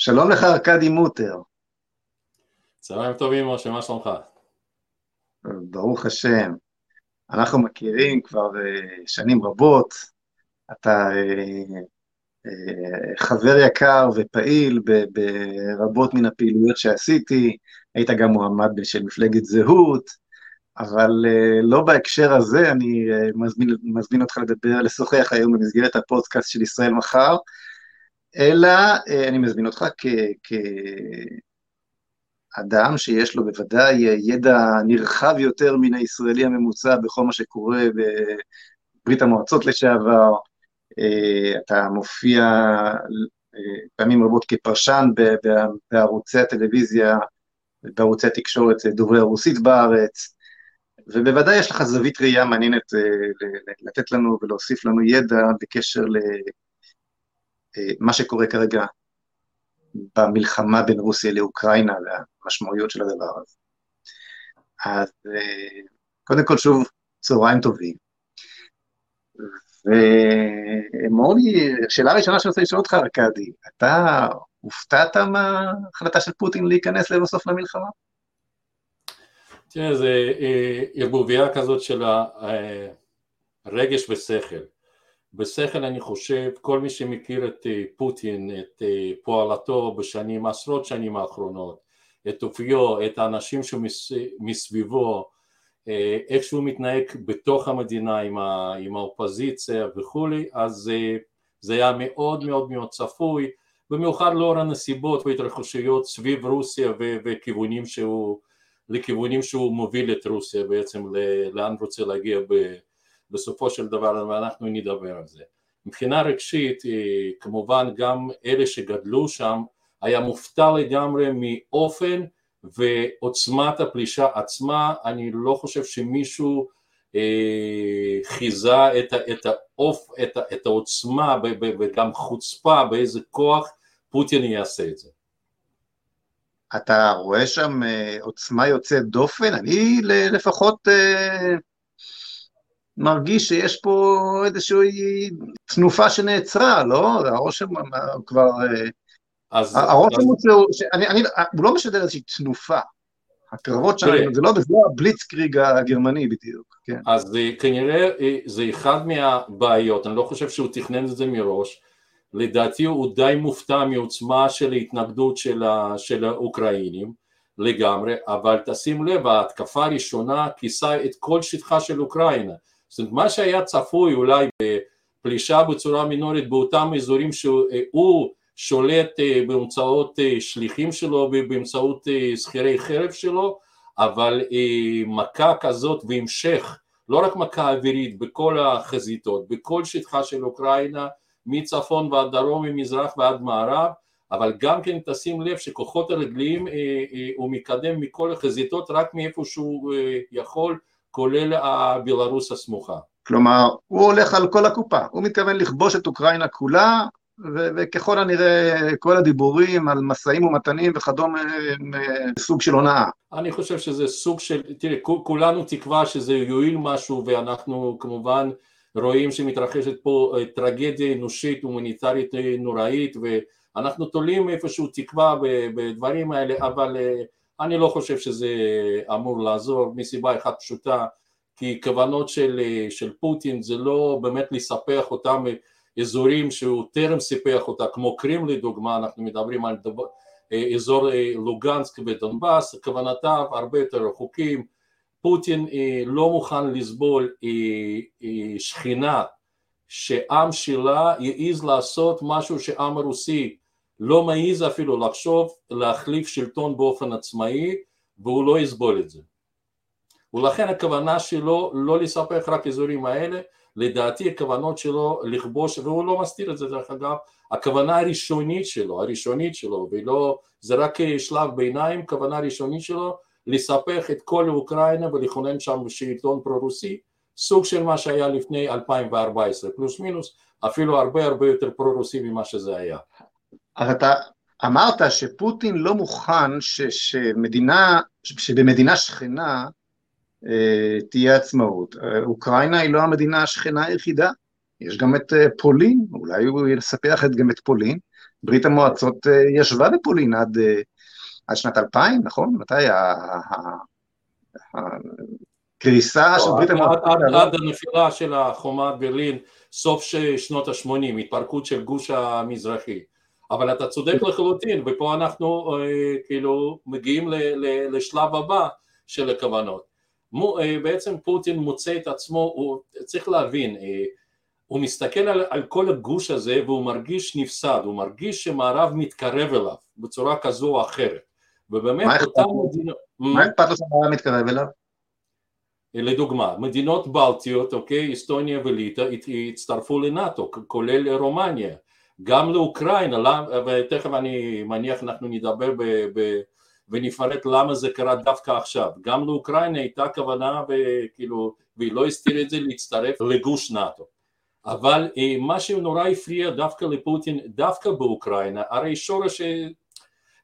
שלום לך ארכדי מוטר. צהריים טובים משה, מה שלומך? ברוך השם. אנחנו מכירים כבר uh, שנים רבות, אתה uh, uh, חבר יקר ופעיל ברבות מן הפעילויות שעשיתי, היית גם מועמד של מפלגת זהות, אבל לא בהקשר הזה, אני מזמין, מזמין אותך לדבר, לשוחח היום במסגרת הפודקאסט של ישראל מחר, אלא uh, אני מזמין אותך כאדם שיש לו בוודאי ידע נרחב יותר מן הישראלי הממוצע בכל מה שקורה בברית המועצות לשעבר, uh, אתה מופיע פעמים רבות כפרשן בערוצי הטלוויזיה, בערוצי התקשורת דוברי הרוסית בארץ, ובוודאי יש לך זווית ראייה מעניינת אה, לתת לנו ולהוסיף לנו ידע בקשר אה, שקורה כרגע במלחמה בין רוסיה לאוקראינה והמשמעויות של הדבר הזה. אז אה, קודם כל שוב, צהריים טובים. ומורלי, השאלה הראשונה שאני רוצה לשאול אותך, ארכדי, אתה הופתעת מההחלטה של פוטין להיכנס לבסוף למלחמה? תראה, זה אה, ערבוביה כזאת של הרגש אה, ושכל. בשכל אני חושב, כל מי שמכיר את אה, פוטין, את פועלתו בשנים, עשרות שנים האחרונות, את אופיו, את האנשים שמסביבו, איך שהוא מתנהג בתוך המדינה עם, ה, עם האופוזיציה וכולי, אז זה היה מאוד מאוד מאוד צפוי, במיוחד לאור הנסיבות והתרחשויות סביב רוסיה וכיוונים שהוא לכיוונים שהוא מוביל את רוסיה בעצם לאן רוצה להגיע בסופו של דבר ואנחנו נדבר על זה. מבחינה רגשית אה, כמובן גם אלה שגדלו שם היה מופתע לגמרי מאופן ועוצמת הפלישה עצמה, אני לא חושב שמישהו אה, חיזה את, את, האופ, את, את העוצמה וגם חוצפה באיזה כוח פוטין יעשה את זה. אתה רואה שם אה, עוצמה יוצאת דופן? אני לפחות אה, מרגיש שיש פה איזושהי תנופה שנעצרה, לא? הרושם כבר... אה, אז, הרושם הוא שהוא, אני, אני, הוא לא משדר איזושהי תנופה. הקרבות שלנו, זה לא זה לא הבליצקריג הגרמני בדיוק, כן. אז כנראה זה אחד מהבעיות, אני לא חושב שהוא תכנן את זה מראש, לדעתי הוא די מופתע מעוצמה של ההתנגדות של, ה, של האוקראינים לגמרי, אבל תשים לב, ההתקפה הראשונה כיסה את כל שטחה של אוקראינה. זאת אומרת, מה שהיה צפוי אולי בפלישה בצורה מינורית באותם אזורים שהוא שולט אה, באמצעות אה, שליחים שלו ובאמצעות אה, שכירי חרב שלו, אבל מכה כזאת והמשך, לא רק מכה אווירית בכל החזיתות, בכל שטחה של אוקראינה, מצפון ועד דרום, ממזרח ועד מערב, אבל גם כן תשים לב שכוחות הרגליים אה, אה, הוא מקדם מכל החזיתות רק מאיפה שהוא אה, יכול, כולל הבלארוס הסמוכה. כלומר, הוא הולך על כל הקופה, הוא מתכוון לכבוש את אוקראינה כולה, ו- וככל הנראה כל הדיבורים על משאים ומתנים וכדומה הם סוג של הונאה. אני חושב שזה סוג של, תראה, כולנו תקווה שזה יועיל משהו ואנחנו כמובן רואים שמתרחשת פה אה, טרגדיה אנושית הומניטרית אה, נוראית ואנחנו תולים איפשהו תקווה בדברים האלה אבל אה, אני לא חושב שזה אמור לעזור מסיבה אחת פשוטה כי כוונות של, של פוטין זה לא באמת לספח אותם אזורים שהוא טרם סיפח אותה כמו קרים לדוגמה אנחנו מדברים על דבר, אזור לוגנסק ודונבאס כוונותיו הרבה יותר רחוקים. פוטין אה, לא מוכן לסבול אה, אה, שכינה שעם שלה יעז לעשות משהו שעם הרוסי לא מעז אפילו לחשוב להחליף שלטון באופן עצמאי והוא לא יסבול את זה. ולכן הכוונה שלו לא לספח רק אזורים האלה, לדעתי הכוונות שלו לכבוש, והוא לא מסתיר את זה דרך אגב, הכוונה הראשונית שלו, הראשונית שלו, ולא, זה רק שלב ביניים, כוונה ראשונית שלו לספח את כל אוקראינה ולכונן שם שלטון פרו-רוסי, סוג של מה שהיה לפני 2014, פלוס מינוס, אפילו הרבה הרבה יותר פרו-רוסי ממה שזה היה. אז אתה אמרת שפוטין לא מוכן ש, שמדינה, שבמדינה שכנה אה, תהיה עצמאות. אוקראינה היא לא המדינה השכנה היחידה יש גם את פולין, אולי הוא יספח גם את פולין. ברית המועצות ישבה בפולין עד, עד שנת 2000, נכון? מתי הקריסה לא, של ברית המועצות? עד הנפילה של החומת ברלין, סוף שנות ה-80, התפרקות של גוש המזרחי. אבל אתה צודק לחלוטין, ופה אנחנו אה, כאילו מגיעים לשלב הבא של הכוונות. אה, בעצם פוטין מוצא את עצמו, הוא צריך להבין, אה, הוא מסתכל על, על כל הגוש הזה והוא מרגיש נפסד, הוא מרגיש שמערב מתקרב אליו בצורה כזו או אחרת. ובאמת אותם מדינות... מה אכפת לו שמערב מתקרב אליו? לדוגמה, מדינות בלטיות, אוקיי, אסטוניה וליטא הצטרפו לנאט"ו, כולל רומניה, גם לאוקראינה, ותכף אני מניח אנחנו נדבר ב, ב, ונפרט למה זה קרה דווקא עכשיו, גם לאוקראינה הייתה כוונה וכאילו, והיא לא הסתירה את זה להצטרף לגוש נאט"ו, אבל אה, מה שנורא הפריע דווקא לפוטין, דווקא באוקראינה, הרי שורש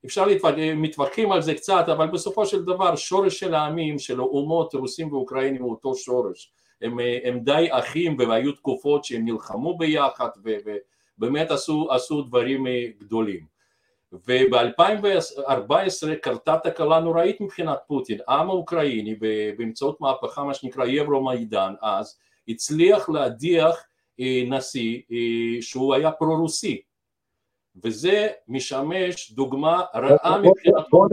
אפשר להתווכח, מתווכחים על זה קצת, אבל בסופו של דבר שורש של העמים, של האומות, רוסים ואוקראינים הוא אותו שורש. הם, הם די אחים והיו תקופות שהם נלחמו ביחד ובאמת עשו, עשו דברים אה, גדולים. וב-2014 קרתה תקלה נוראית מבחינת פוטין. העם האוקראיני באמצעות מהפכה מה שנקרא יברו-מיידן אז הצליח להדיח אה, נשיא אה, שהוא היה פרו-רוסי וזה משמש דוגמה רעה מבחינת... בואו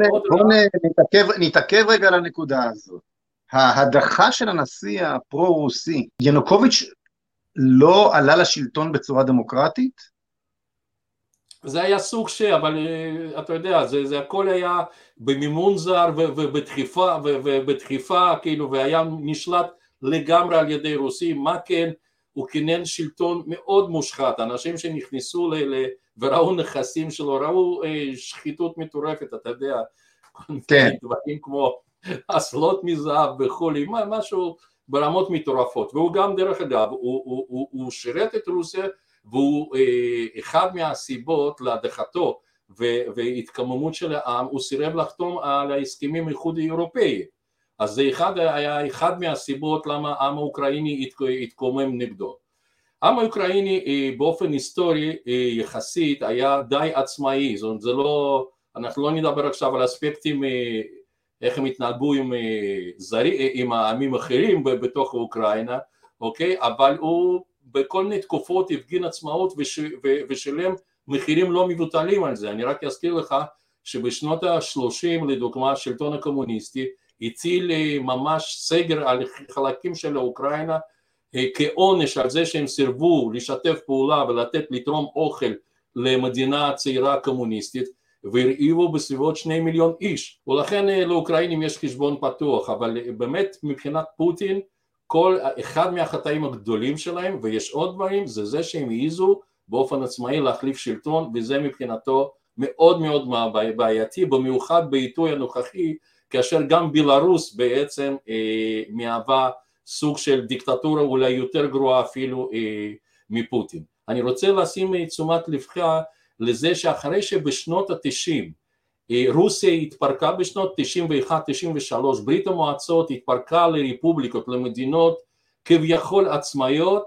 נתעכב רגע על הנקודה הזאת. ההדחה של הנשיא הפרו-רוסי, ינוקוביץ' לא עלה לשלטון בצורה דמוקרטית? זה היה סוג ש... אבל אה, אתה יודע, זה, זה הכל היה במימון זר ובדחיפה, ובדחיפה, כאילו, והיה נשלט לגמרי על ידי רוסים, מה כן, הוא כינן שלטון מאוד מושחת, אנשים שנכנסו ל, ל, וראו נכסים שלו, ראו אה, שחיתות מטורפת, אתה יודע, כן. דברים כמו אסלות מזהב וכולי, משהו ברמות מטורפות, והוא גם דרך אגב, הוא, הוא, הוא, הוא שירת את רוסיה והוא אה, אחד מהסיבות להדחתו והתקממות של העם, הוא סירב לחתום על ההסכמים האיחוד האירופאי, אז זה אחד, היה אחד מהסיבות למה העם האוקראיני התקומם נגדו. העם האוקראיני אה, באופן היסטורי אה, יחסית היה די עצמאי, זאת אומרת זה לא, אנחנו לא נדבר עכשיו על אספקטים אה, איך הם התנהגו עם, זרי, עם העמים אחרים בתוך אוקראינה, אוקיי? אבל הוא בכל מיני תקופות הפגין עצמאות וש, ושילם מחירים לא מבוטלים על זה. אני רק אזכיר לך שבשנות ה-30 לדוגמה השלטון הקומוניסטי הטיל ממש סגר על חלקים של אוקראינה אה, כעונש על זה שהם סירבו לשתף פעולה ולתת לתרום אוכל למדינה צעירה קומוניסטית והרעיבו בסביבות שני מיליון איש ולכן אה, לאוקראינים יש חשבון פתוח אבל אה, באמת מבחינת פוטין כל אחד מהחטאים הגדולים שלהם ויש עוד דברים זה זה שהם העיזו באופן עצמאי להחליף שלטון וזה מבחינתו מאוד מאוד בעייתי במיוחד בעיתוי הנוכחי כאשר גם בלארוס בעצם אה, מהווה סוג של דיקטטורה אולי יותר גרועה אפילו אה, מפוטין. אני רוצה לשים תשומת לבך לזה שאחרי שבשנות התשעים אה, רוסיה התפרקה בשנות 91-93, ברית המועצות התפרקה לרפובליקות, למדינות כביכול עצמאיות,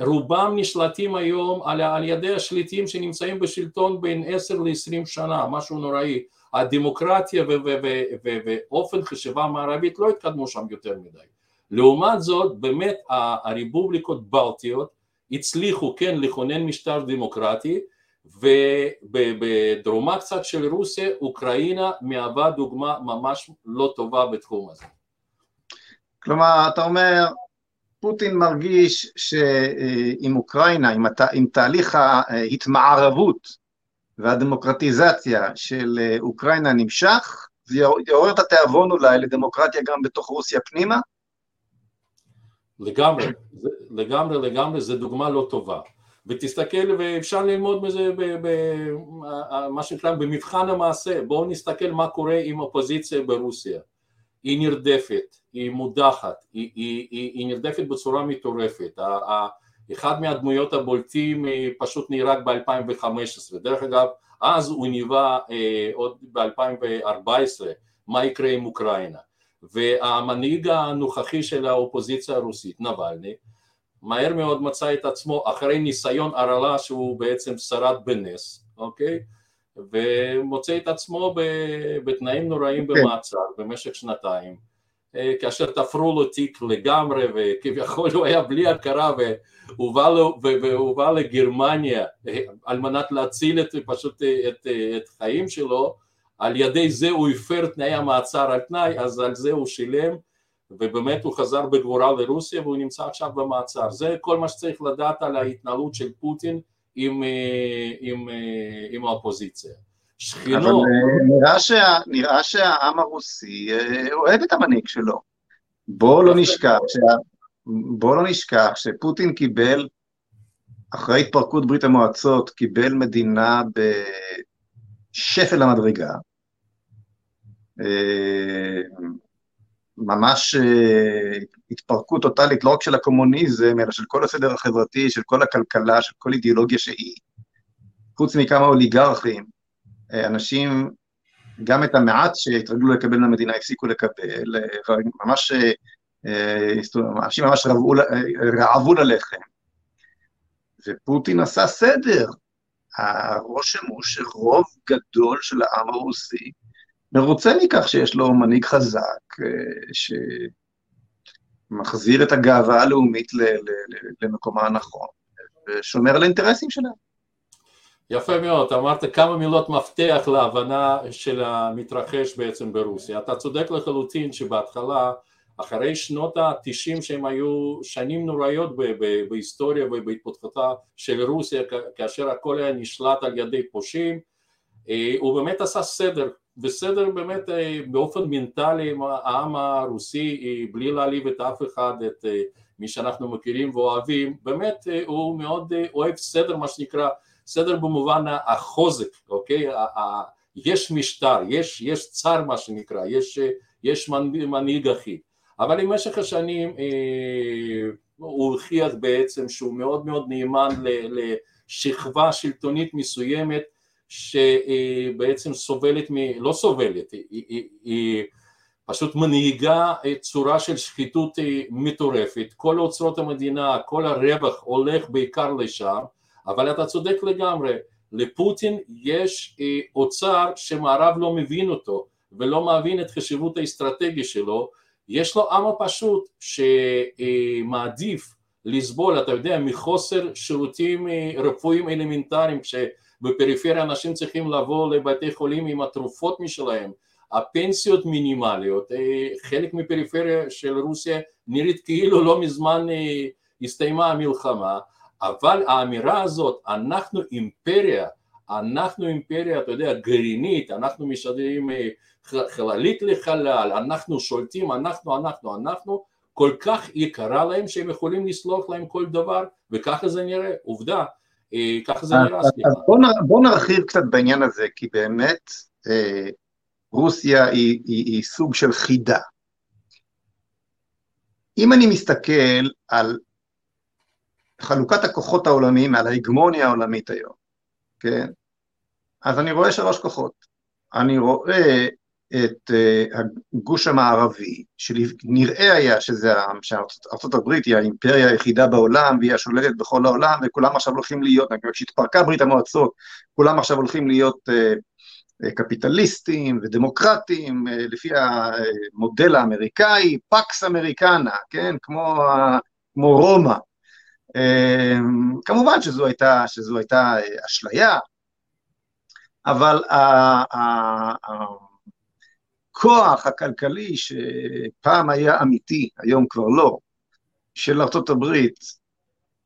רובם נשלטים היום על, על ידי השליטים שנמצאים בשלטון בין 10 ל-20 שנה, משהו נוראי. הדמוקרטיה ואופן חשיבה מערבית לא התקדמו שם יותר מדי. לעומת זאת באמת הרפובליקות בלטיות הצליחו כן לכונן משטר דמוקרטי ובדרומה קצת של רוסיה אוקראינה מהווה דוגמה ממש לא טובה בתחום הזה. כלומר אתה אומר פוטין מרגיש שעם אוקראינה, עם, הת... עם תהליך ההתמערבות והדמוקרטיזציה של אוקראינה נמשך, זה יעורר את התיאבון אולי לדמוקרטיה גם בתוך רוסיה פנימה? לגמרי, לגמרי, לגמרי, זו דוגמה לא טובה. ותסתכל, ואפשר ללמוד מזה מה שנקרא במבחן המעשה, בואו נסתכל מה קורה עם אופוזיציה ברוסיה. היא נרדפת, היא מודחת, היא, היא, היא, היא נרדפת בצורה מטורפת. אחד מהדמויות הבולטים אה, פשוט נהרג ב-2015. דרך אגב, אז הוא ניבא אה, עוד ב-2014 מה יקרה עם אוקראינה. והמנהיג הנוכחי של האופוזיציה הרוסית, נבלני, מהר מאוד מצא את עצמו אחרי ניסיון הרעלה שהוא בעצם שרד בנס, אוקיי? ומוצא את עצמו בתנאים נוראים כן. במעצר במשך שנתיים אה, כאשר תפרו לו תיק לגמרי וכביכול הוא היה בלי הכרה והוא בא לגרמניה אה, על מנת להציל את, פשוט אה, את, את חיים שלו על ידי זה הוא הפר תנאי המעצר על תנאי אז על זה הוא שילם ובאמת הוא חזר בגבורה לרוסיה והוא נמצא עכשיו במעצר זה כל מה שצריך לדעת על ההתנהלות של פוטין עם, עם, עם האופוזיציה שכינו. אבל אה, נראה, שה, נראה שהעם הרוסי אה, אוהב את המנהיג שלו. בואו לא נשכח, שה, בואו לא נשכח שפוטין קיבל, אחרי התפרקות ברית המועצות, קיבל מדינה בשפל המדרגה. אה, ממש התפרקות טוטאלית, לא רק של הקומוניזם, אלא של כל הסדר החברתי, של כל הכלכלה, של כל אידיאולוגיה שהיא. חוץ מכמה אוליגרכים, אה, אנשים, גם את המעט שהתרגלו לקבל מהמדינה הפסיקו לקבל, אה, ממש, אה, אנשים ממש רעבו, רעבו ללחם. ופוטין עשה סדר. הרושם הוא שרוב גדול של העם הרוסי מרוצה מכך שיש לו מנהיג חזק, שמחזיר את הגאווה הלאומית למקומה הנכון, ושומר על האינטרסים שלהם. יפה מאוד, אמרת כמה מילות מפתח להבנה של המתרחש בעצם ברוסיה. אתה צודק לחלוטין שבהתחלה, אחרי שנות התשעים שהם היו שנים נוראיות בהיסטוריה ובהתפתחותה של רוסיה, כאשר הכל היה נשלט על ידי פושעים, אה, הוא באמת עשה סדר, וסדר באמת אה, באופן מנטלי עם העם הרוסי, אה, בלי להעליב את אף אחד, את מי שאנחנו מכירים ואוהבים, באמת הוא מאוד אוהב סדר, מה שנקרא סדר במובן החוזק, אוקיי? יש משטר, יש, יש צר מה שנקרא, יש, יש מנהיג אחיד, אבל במשך השנים אה, הוא הוכיח בעצם שהוא מאוד מאוד נאמן לשכבה שלטונית מסוימת שבעצם סובלת, מ, לא סובלת, היא, היא, היא פשוט מנהיגה צורה של שחיתות אה, מטורפת, כל אוצרות המדינה, כל הרווח הולך בעיקר לשם אבל אתה צודק לגמרי, לפוטין יש אה, אוצר שמערב לא מבין אותו ולא מבין את חשיבות האסטרטגי שלו, יש לו עם הפשוט שמעדיף לסבול, אתה יודע, מחוסר שירותים אה, רפואיים אלמנטריים כשבפריפריה אנשים צריכים לבוא לבתי חולים עם התרופות משלהם, הפנסיות מינימליות, אה, חלק מפריפריה של רוסיה נראית כאילו לא מזמן הסתיימה המלחמה אבל האמירה הזאת, אנחנו אימפריה, אנחנו אימפריה, אתה יודע, גרעינית, אנחנו משדרים אה, חללית לחלל, אנחנו שולטים, אנחנו, אנחנו, אנחנו, כל כך יקרה להם שהם יכולים לסלוח להם כל דבר, וככה זה נראה, עובדה, אה, ככה זה נראה. אז בוא, בוא נרחיב קצת בעניין הזה, כי באמת אה, רוסיה היא סוג של חידה. אם אני מסתכל על חלוקת הכוחות העולמיים, על ההגמוניה העולמית היום, כן? אז אני רואה שלוש כוחות. אני רואה את uh, הגוש המערבי, שנראה היה שארצות הברית היא האימפריה היחידה בעולם והיא השולטת בכל העולם וכולם עכשיו הולכים להיות, כשהתפרקה ברית המועצות, כולם עכשיו הולכים להיות uh, קפיטליסטים ודמוקרטים לפי המודל האמריקאי, פקס אמריקנה, כן, כמו, כמו רומא, כמובן שזו הייתה, שזו הייתה אה, אשליה, אבל הכוח הכלכלי שפעם היה אמיתי, היום כבר לא, של ארה"ב,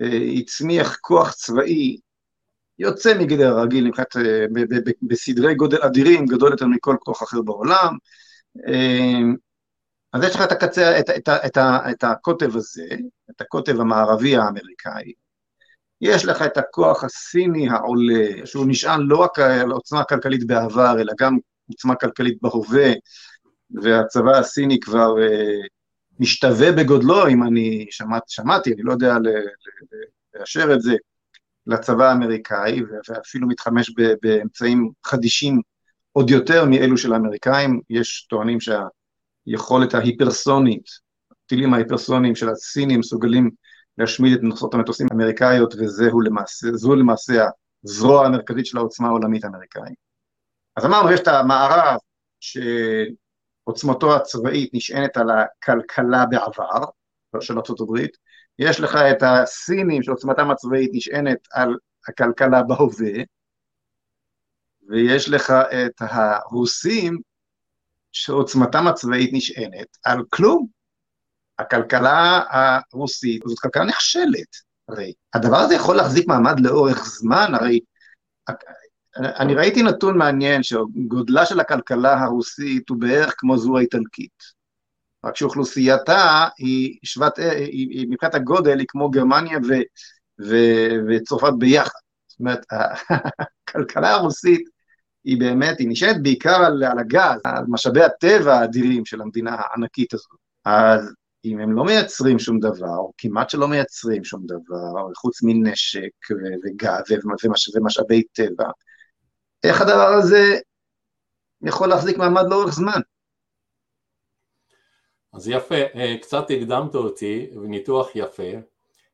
אה, הצמיח כוח צבאי יוצא מגדר הרגיל, מבחינת, אה, בסדרי גודל אדירים, גדול יותר מכל כוח אחר בעולם. אמ, אז יש לך את הקצה, את, את, את, את הקוטב הזה, את הקוטב המערבי האמריקאי, יש לך את הכוח הסיני העולה, שהוא נשען לא רק על עוצמה כלכלית בעבר, אלא גם עוצמה כלכלית בהווה, והצבא הסיני כבר uh, משתווה בגודלו, אם אני שמעת, שמעתי, אני לא יודע לאשר את זה, לצבא האמריקאי, ואפילו מתחמש באמצעים חדישים עוד יותר מאלו של האמריקאים, יש טוענים שה... היכולת ההיפרסונית, הטילים ההיפרסוניים של הסינים מסוגלים להשמיד את נוסעות המטוסים האמריקאיות, וזו למעשה, למעשה הזרוע המרכזית של העוצמה העולמית האמריקאית. אז אמרנו, יש את המערב שעוצמתו הצבאית נשענת על הכלכלה בעבר, של ארה"ב, יש לך את הסינים שעוצמתם הצבאית נשענת על הכלכלה בהווה, ויש לך את הרוסים שעוצמתם הצבאית נשענת על כלום. הכלכלה הרוסית זאת כלכלה נכשלת, הרי. הדבר הזה יכול להחזיק מעמד לאורך זמן, הרי אני ראיתי נתון מעניין שגודלה של הכלכלה הרוסית הוא בערך כמו זו האיטלקית. רק שאוכלוסייתה היא שוות, היא, היא מבחינת הגודל היא כמו גרמניה ו, ו, וצרפת ביחד. זאת אומרת, הכלכלה הרוסית היא באמת, היא נשענת בעיקר על, על הגז, על משאבי הטבע האדירים של המדינה הענקית הזאת. אז אם הם לא מייצרים שום דבר, או כמעט שלא מייצרים שום דבר, חוץ מנשק וגז ומש, ומשאבי טבע, איך הדבר הזה יכול להחזיק מעמד לאורך זמן? אז יפה, אה, קצת הקדמת אותי, ניתוח יפה.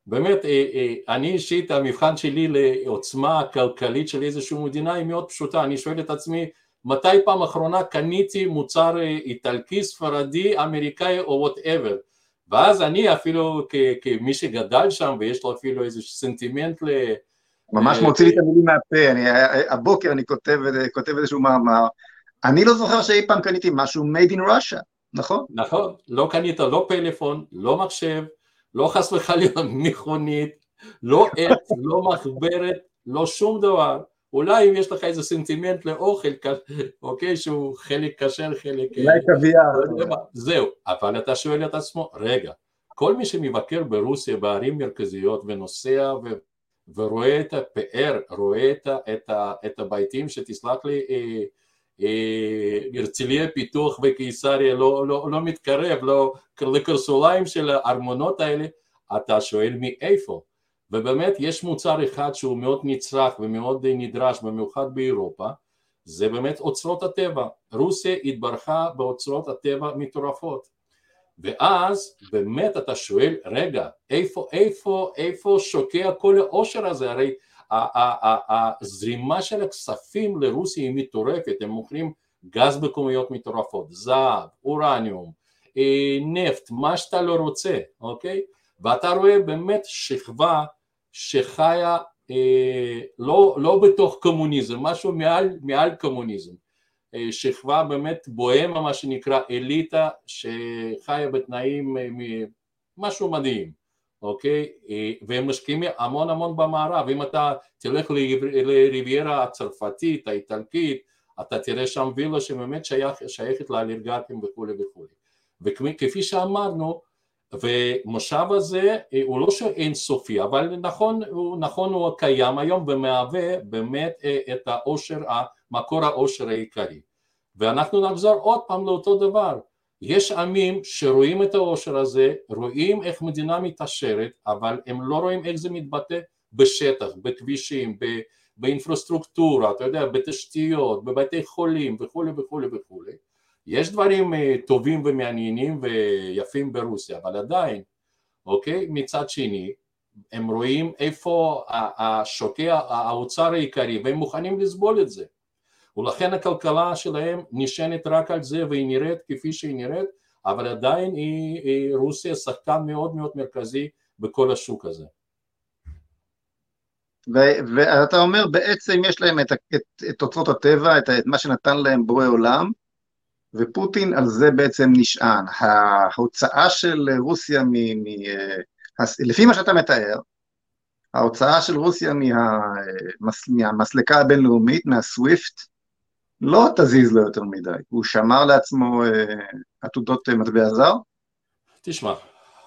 באמת, אה, אה, אני אישית, המבחן שלי לעוצמה הכלכלית של איזושהי מדינה היא מאוד פשוטה, אני שואל את עצמי, מתי פעם אחרונה קניתי מוצר איטלקי, ספרדי, אמריקאי או whatever, ואז אני אפילו כמי שגדל שם ויש לו אפילו איזה סנטימנט ל... ממש מוציא לי את המילים מהפה, אני, הבוקר אני כותב, כותב איזשהו מאמר, אני לא זוכר שאי פעם קניתי משהו made in Russia. נכון. נכון, לא קנית לא פלאפון, לא מחשב, לא חס וחלילה מכונית, לא עץ, לא מחברת, לא שום דבר. אולי אם יש לך איזה סנטימנט לאוכל, אוקיי, שהוא חלק כשר, חלק... אולי קוויאר. לא זהו, אבל אתה שואל את עצמו, רגע, כל מי שמבקר ברוסיה בערים מרכזיות ונוסע ו... ורואה את הפאר, רואה את, את, את הבתים שתסלח לי, אה, אה, הרצליה פיתוח וקיסריה לא, לא, לא מתקרב לא, לקרסוליים של הארמונות האלה, אתה שואל מאיפה? ובאמת יש מוצר אחד שהוא מאוד נצרך ומאוד נדרש במיוחד באירופה, זה באמת אוצרות הטבע. רוסיה התברכה באוצרות הטבע מטורפות. ואז באמת אתה שואל, רגע, איפה, איפה, איפה שוקע כל העושר הזה? הרי הזרימה של הכספים לרוסיה היא מטורפת, הם מוכרים גז בכמויות מטורפות, זהב, אורניום, אה, נפט, מה שאתה לא רוצה, אוקיי? ואתה רואה באמת שכבה שחיה אה, לא, לא בתוך קומוניזם, משהו מעל, מעל קומוניזם, שכבה באמת בוהמה, מה שנקרא אליטה, שחיה בתנאים, משהו מדהים. אוקיי? אה, והם משקיעים המון המון במערב, אם אתה תלך לריביירה הצרפתית, האיטלקית, אתה תראה שם וילה שבאמת שייך, שייכת לאלרגטים וכולי וכולי. וכפי שאמרנו, ומושב הזה אה, הוא לא שאין סופי, אבל נכון הוא, נכון הוא קיים היום ומהווה באמת אה, את העושר, מקור העושר העיקרי. ואנחנו נחזור עוד פעם לאותו דבר, יש עמים שרואים את העושר הזה, רואים איך מדינה מתעשרת, אבל הם לא רואים איך זה מתבטא בשטח, בכבישים, באינפרסטרוקטורה, אתה יודע, בתשתיות, בבתי חולים וכולי וכולי וכולי. יש דברים אה, טובים ומעניינים ויפים ברוסיה, אבל עדיין, אוקיי, מצד שני, הם רואים איפה השוקע, האוצר העיקרי, והם מוכנים לסבול את זה. ולכן הכלכלה שלהם נשענת רק על זה והיא נראית כפי שהיא נראית, אבל עדיין היא, היא רוסיה שחקן מאוד מאוד מרכזי בכל השוק הזה. ואתה אומר בעצם יש להם את, את, את אוצרות הטבע, את, את מה שנתן להם בורא עולם, ופוטין על זה בעצם נשען. ההוצאה של רוסיה, מ, מ, לפי מה שאתה מתאר, ההוצאה של רוסיה מהמס, מהמסלקה הבינלאומית, מהסוויפט, לא תזיז לו יותר מדי, הוא שמר לעצמו אה, עתודות אה, מטבע זר? תשמע,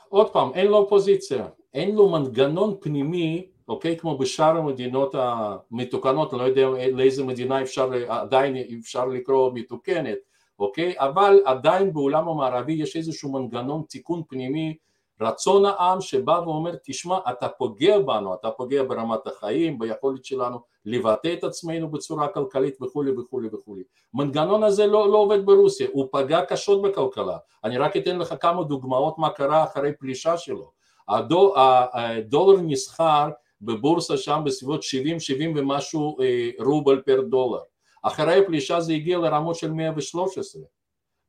עוד פעם, אין לו אופוזיציה, אין לו מנגנון פנימי, אוקיי, כמו בשאר המדינות המתוקנות, אני לא יודע לאיזה מדינה אפשר, עדיין אפשר לקרוא מתוקנת, אוקיי, אבל עדיין בעולם המערבי יש איזשהו מנגנון תיקון פנימי רצון העם שבא ואומר תשמע אתה פוגע בנו, אתה פוגע ברמת החיים, ביכולת שלנו לבטא את עצמנו בצורה כלכלית וכולי וכולי וכולי. מנגנון הזה לא, לא עובד ברוסיה, הוא פגע קשות בכלכלה. אני רק אתן לך כמה דוגמאות מה קרה אחרי פלישה שלו. הדולר נסחר בבורסה שם בסביבות 70-70 ומשהו רובל פר דולר. אחרי הפלישה זה הגיע לרמות של 113.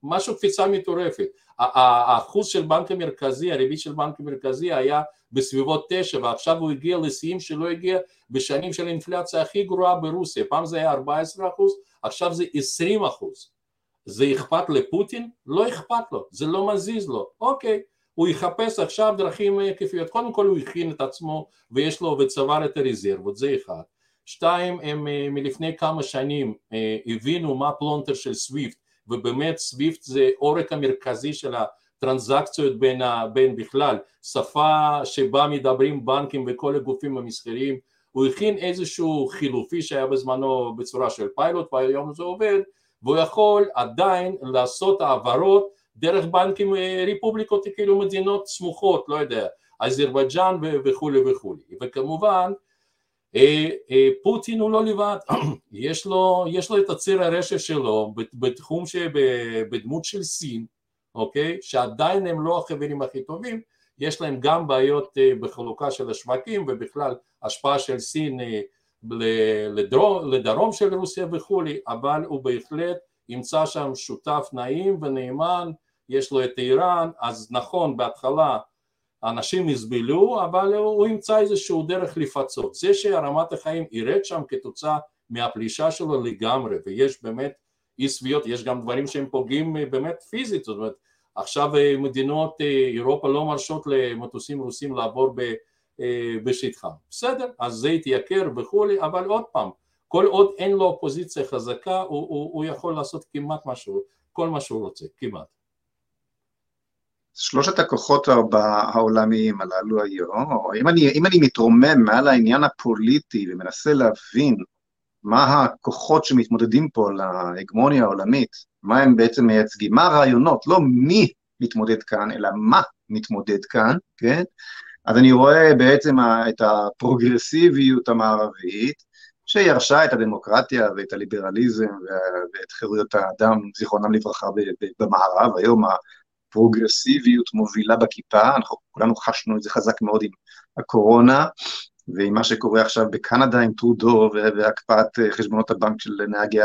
משהו קפיצה מטורפת. האחוז של בנק המרכזי, הריבית של בנק המרכזי היה בסביבות תשע ועכשיו הוא הגיע לשיאים שלא הגיע בשנים של האינפלציה הכי גרועה ברוסיה, פעם זה היה 14 אחוז, עכשיו זה 20 אחוז. זה אכפת לפוטין? לא אכפת לו, זה לא מזיז לו, אוקיי, הוא יחפש עכשיו דרכים היקפיות, קודם כל הוא הכין את עצמו ויש לו וצבר את הרזרבות, זה אחד. שתיים, הם אה, מלפני כמה שנים אה, הבינו מה פלונטר של סוויפט ובאמת סוויפט זה עורק המרכזי של הטרנזקציות בין, ה, בין בכלל, שפה שבה מדברים בנקים וכל הגופים המסחריים, הוא הכין איזשהו חילופי שהיה בזמנו בצורה של פיילוט והיום זה עובד, והוא יכול עדיין לעשות העברות דרך בנקים אה, ריפובליקות כאילו מדינות סמוכות, לא יודע, אזרבייג'אן וכולי וכולי, וכמובן פוטין הוא לא לבד, יש לו, יש לו את הציר הרשת שלו בתחום בדמות של סין, אוקיי? שעדיין הם לא החברים הכי טובים, יש להם גם בעיות אה, בחלוקה של השווקים ובכלל השפעה של סין לדרום, לדרום של רוסיה וכולי, אבל הוא בהחלט ימצא שם שותף נעים ונאמן, יש לו את איראן, אז נכון בהתחלה אנשים יסבלו, אבל הוא ימצא איזשהו דרך לפצות. זה שהרמת החיים ירד שם כתוצאה מהפלישה שלו לגמרי, ויש באמת אי שביעות, יש גם דברים שהם פוגעים אה, באמת פיזית, זאת אומרת, עכשיו אה, מדינות אה, אירופה לא מרשות למטוסים רוסים לעבור בשטחם. בסדר, אז זה יתייקר וכולי, אבל עוד פעם, כל עוד אין לו אופוזיציה חזקה, הוא, הוא, הוא יכול לעשות כמעט משהו, כל מה שהוא רוצה, כמעט. שלושת הכוחות העולמיים הללו היום, או אם אני, אם אני מתרומם מעל העניין הפוליטי ומנסה להבין מה הכוחות שמתמודדים פה להגמוניה העולמית, מה הם בעצם מייצגים, מה הרעיונות, לא מי מתמודד כאן, אלא מה מתמודד כאן, כן? אז אני רואה בעצם את הפרוגרסיביות המערבית, שירשה את הדמוקרטיה ואת הליברליזם ואת חירויות האדם, זיכרונם לברכה, במערב, היום פרוגרסיביות מובילה בכיפה, אנחנו כולנו חשנו את זה חזק מאוד עם הקורונה, ועם מה שקורה עכשיו בקנדה עם טרודו והקפאת אה, חשבונות הבנק של נהגי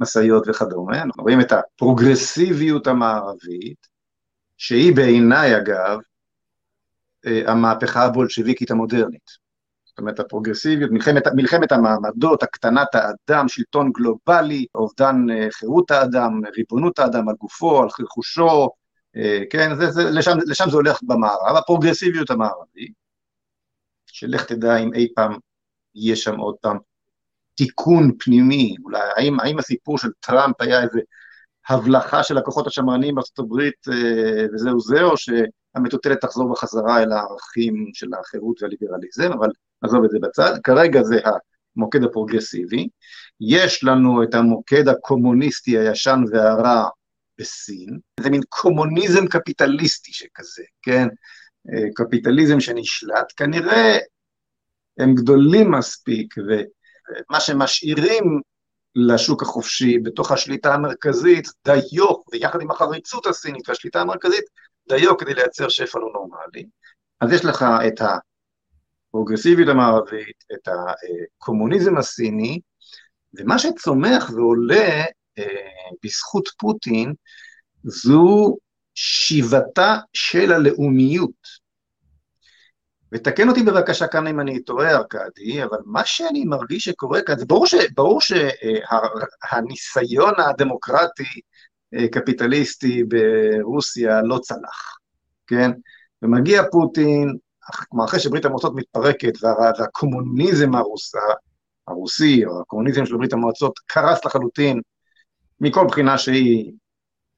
המשאיות וכדומה, אנחנו רואים את הפרוגרסיביות המערבית, שהיא בעיניי אגב, אה, המהפכה הבולשביקית המודרנית. זאת אומרת, הפרוגרסיביות, מלחמת, מלחמת המעמדות, הקטנת האדם, שלטון גלובלי, אובדן אה, חירות האדם, ריבונות האדם על גופו, על רכושו, כן, זה, זה, לשם, לשם זה הולך במערב, הפרוגרסיביות המערבית, שלך תדע אם אי פעם יהיה שם עוד פעם תיקון פנימי, אולי האם, האם הסיפור של טראמפ היה איזה הבלחה של הכוחות השמרניים בארצות הברית אה, וזהו זה, או שהמטוטלת תחזור בחזרה אל הערכים של החירות והליברליזם, אבל נעזוב את זה בצד, כרגע זה המוקד הפרוגרסיבי, יש לנו את המוקד הקומוניסטי הישן והרע בסין, זה מין קומוניזם קפיטליסטי שכזה, כן? אה, קפיטליזם שנשלט, כנראה הם גדולים מספיק, ומה שמשאירים לשוק החופשי בתוך השליטה המרכזית דיו, ויחד עם החריצות הסינית והשליטה המרכזית, דיו כדי לייצר שפע לא נורמלי. אז יש לך את הפרוגרסיביות המערבית, את הקומוניזם הסיני, ומה שצומח ועולה אה, בזכות פוטין זו שיבתה של הלאומיות. ותקן אותי בבקשה כאן אם אני טועה, ארכדי, אבל מה שאני מרגיש שקורה כאן, זה ברור, ש, ברור שהניסיון הדמוקרטי אה, קפיטליסטי ברוסיה לא צלח, כן? ומגיע פוטין, אחרי שברית המועצות מתפרקת וה, והקומוניזם הרוס, הרוסי, או הקומוניזם של ברית המועצות קרס לחלוטין מכל בחינה שהיא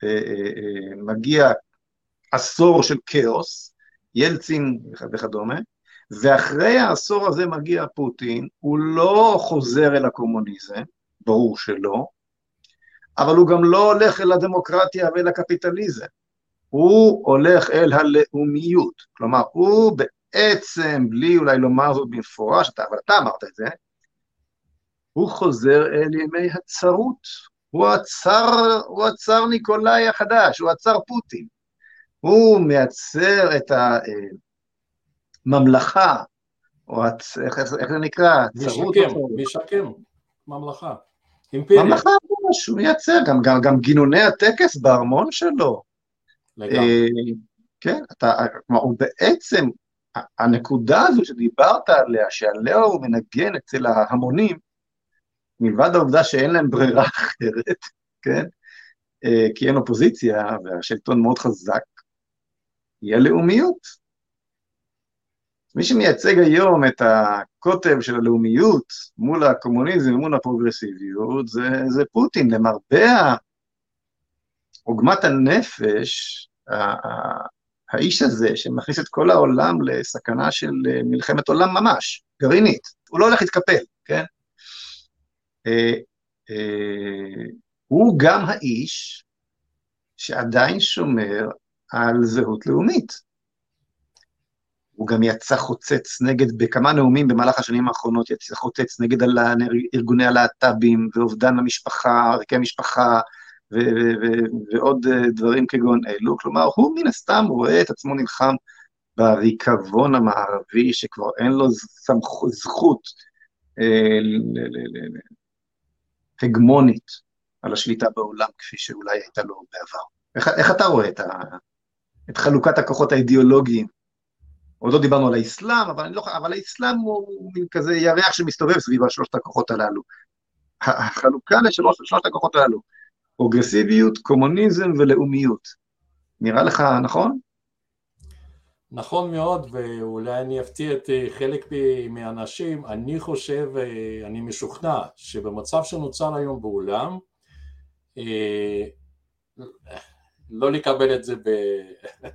אה, אה, אה, מגיע עשור של כאוס, ילצין וכדומה, ואחרי העשור הזה מגיע פוטין, הוא לא חוזר אל הקומוניזם, ברור שלא, אבל הוא גם לא הולך אל הדמוקרטיה ואל הקפיטליזם, הוא הולך אל הלאומיות, כלומר הוא בעצם, בלי אולי לומר זאת במפורש, אבל אתה אמרת את זה, הוא חוזר אל ימי הצרות, הוא הצאר, הוא הצאר ניקולאי החדש, הוא הצאר פוטין. הוא מייצר את ממלכה, או את, איך, איך זה נקרא? משקם, משקם, ממלכה. אימפריה. ממלכה שהוא מייצר, גם, גם, גם גינוני הטקס בארמון שלו. לגמרי. אה, כן, אתה, כלומר, הוא בעצם, הנקודה הזו שדיברת עליה, שעליה הוא מנגן אצל ההמונים, מלבד העובדה שאין להם ברירה אחרת, כן? אה, כי אין אופוזיציה והשלטון מאוד חזק, היא הלאומיות. מי שמייצג היום את הקוטב של הלאומיות מול הקומוניזם ומול הפרוגרסיביות זה, זה פוטין, למרבה עוגמת הנפש, האיש הזה שמכניס את כל העולם לסכנה של מלחמת עולם ממש, גרעינית, הוא לא הולך להתקפל, כן? אה, אה, הוא גם האיש שעדיין שומר על זהות לאומית. הוא גם יצא חוצץ נגד, בכמה נאומים במהלך השנים האחרונות, יצא חוצץ נגד ארגוני הלהט"בים ואובדן המשפחה, ערכי המשפחה, ועוד אה, דברים כגון אלו. כלומר, הוא מן הסתם רואה את עצמו נלחם בריקבון המערבי, שכבר אין לו סמכות, זכות אה, הגמונית על השליטה בעולם, כפי שאולי הייתה לו בעבר. איך, איך אתה רואה את, ה, את חלוקת הכוחות האידיאולוגיים עוד לא דיברנו על האסלאם, אבל, לא, אבל האסלאם הוא, מין כזה ירח שמסתובב סביב השלושת הכוחות הללו. החלוקה לשלושת הכוחות הללו, פרוגרסיביות, קומוניזם ולאומיות. נראה לך נכון? נכון מאוד, ואולי אני אפתיע את אה, חלק מהאנשים, אני חושב, אה, אני משוכנע, שבמצב שנוצר היום בעולם, אה, לא לקבל את זה ב...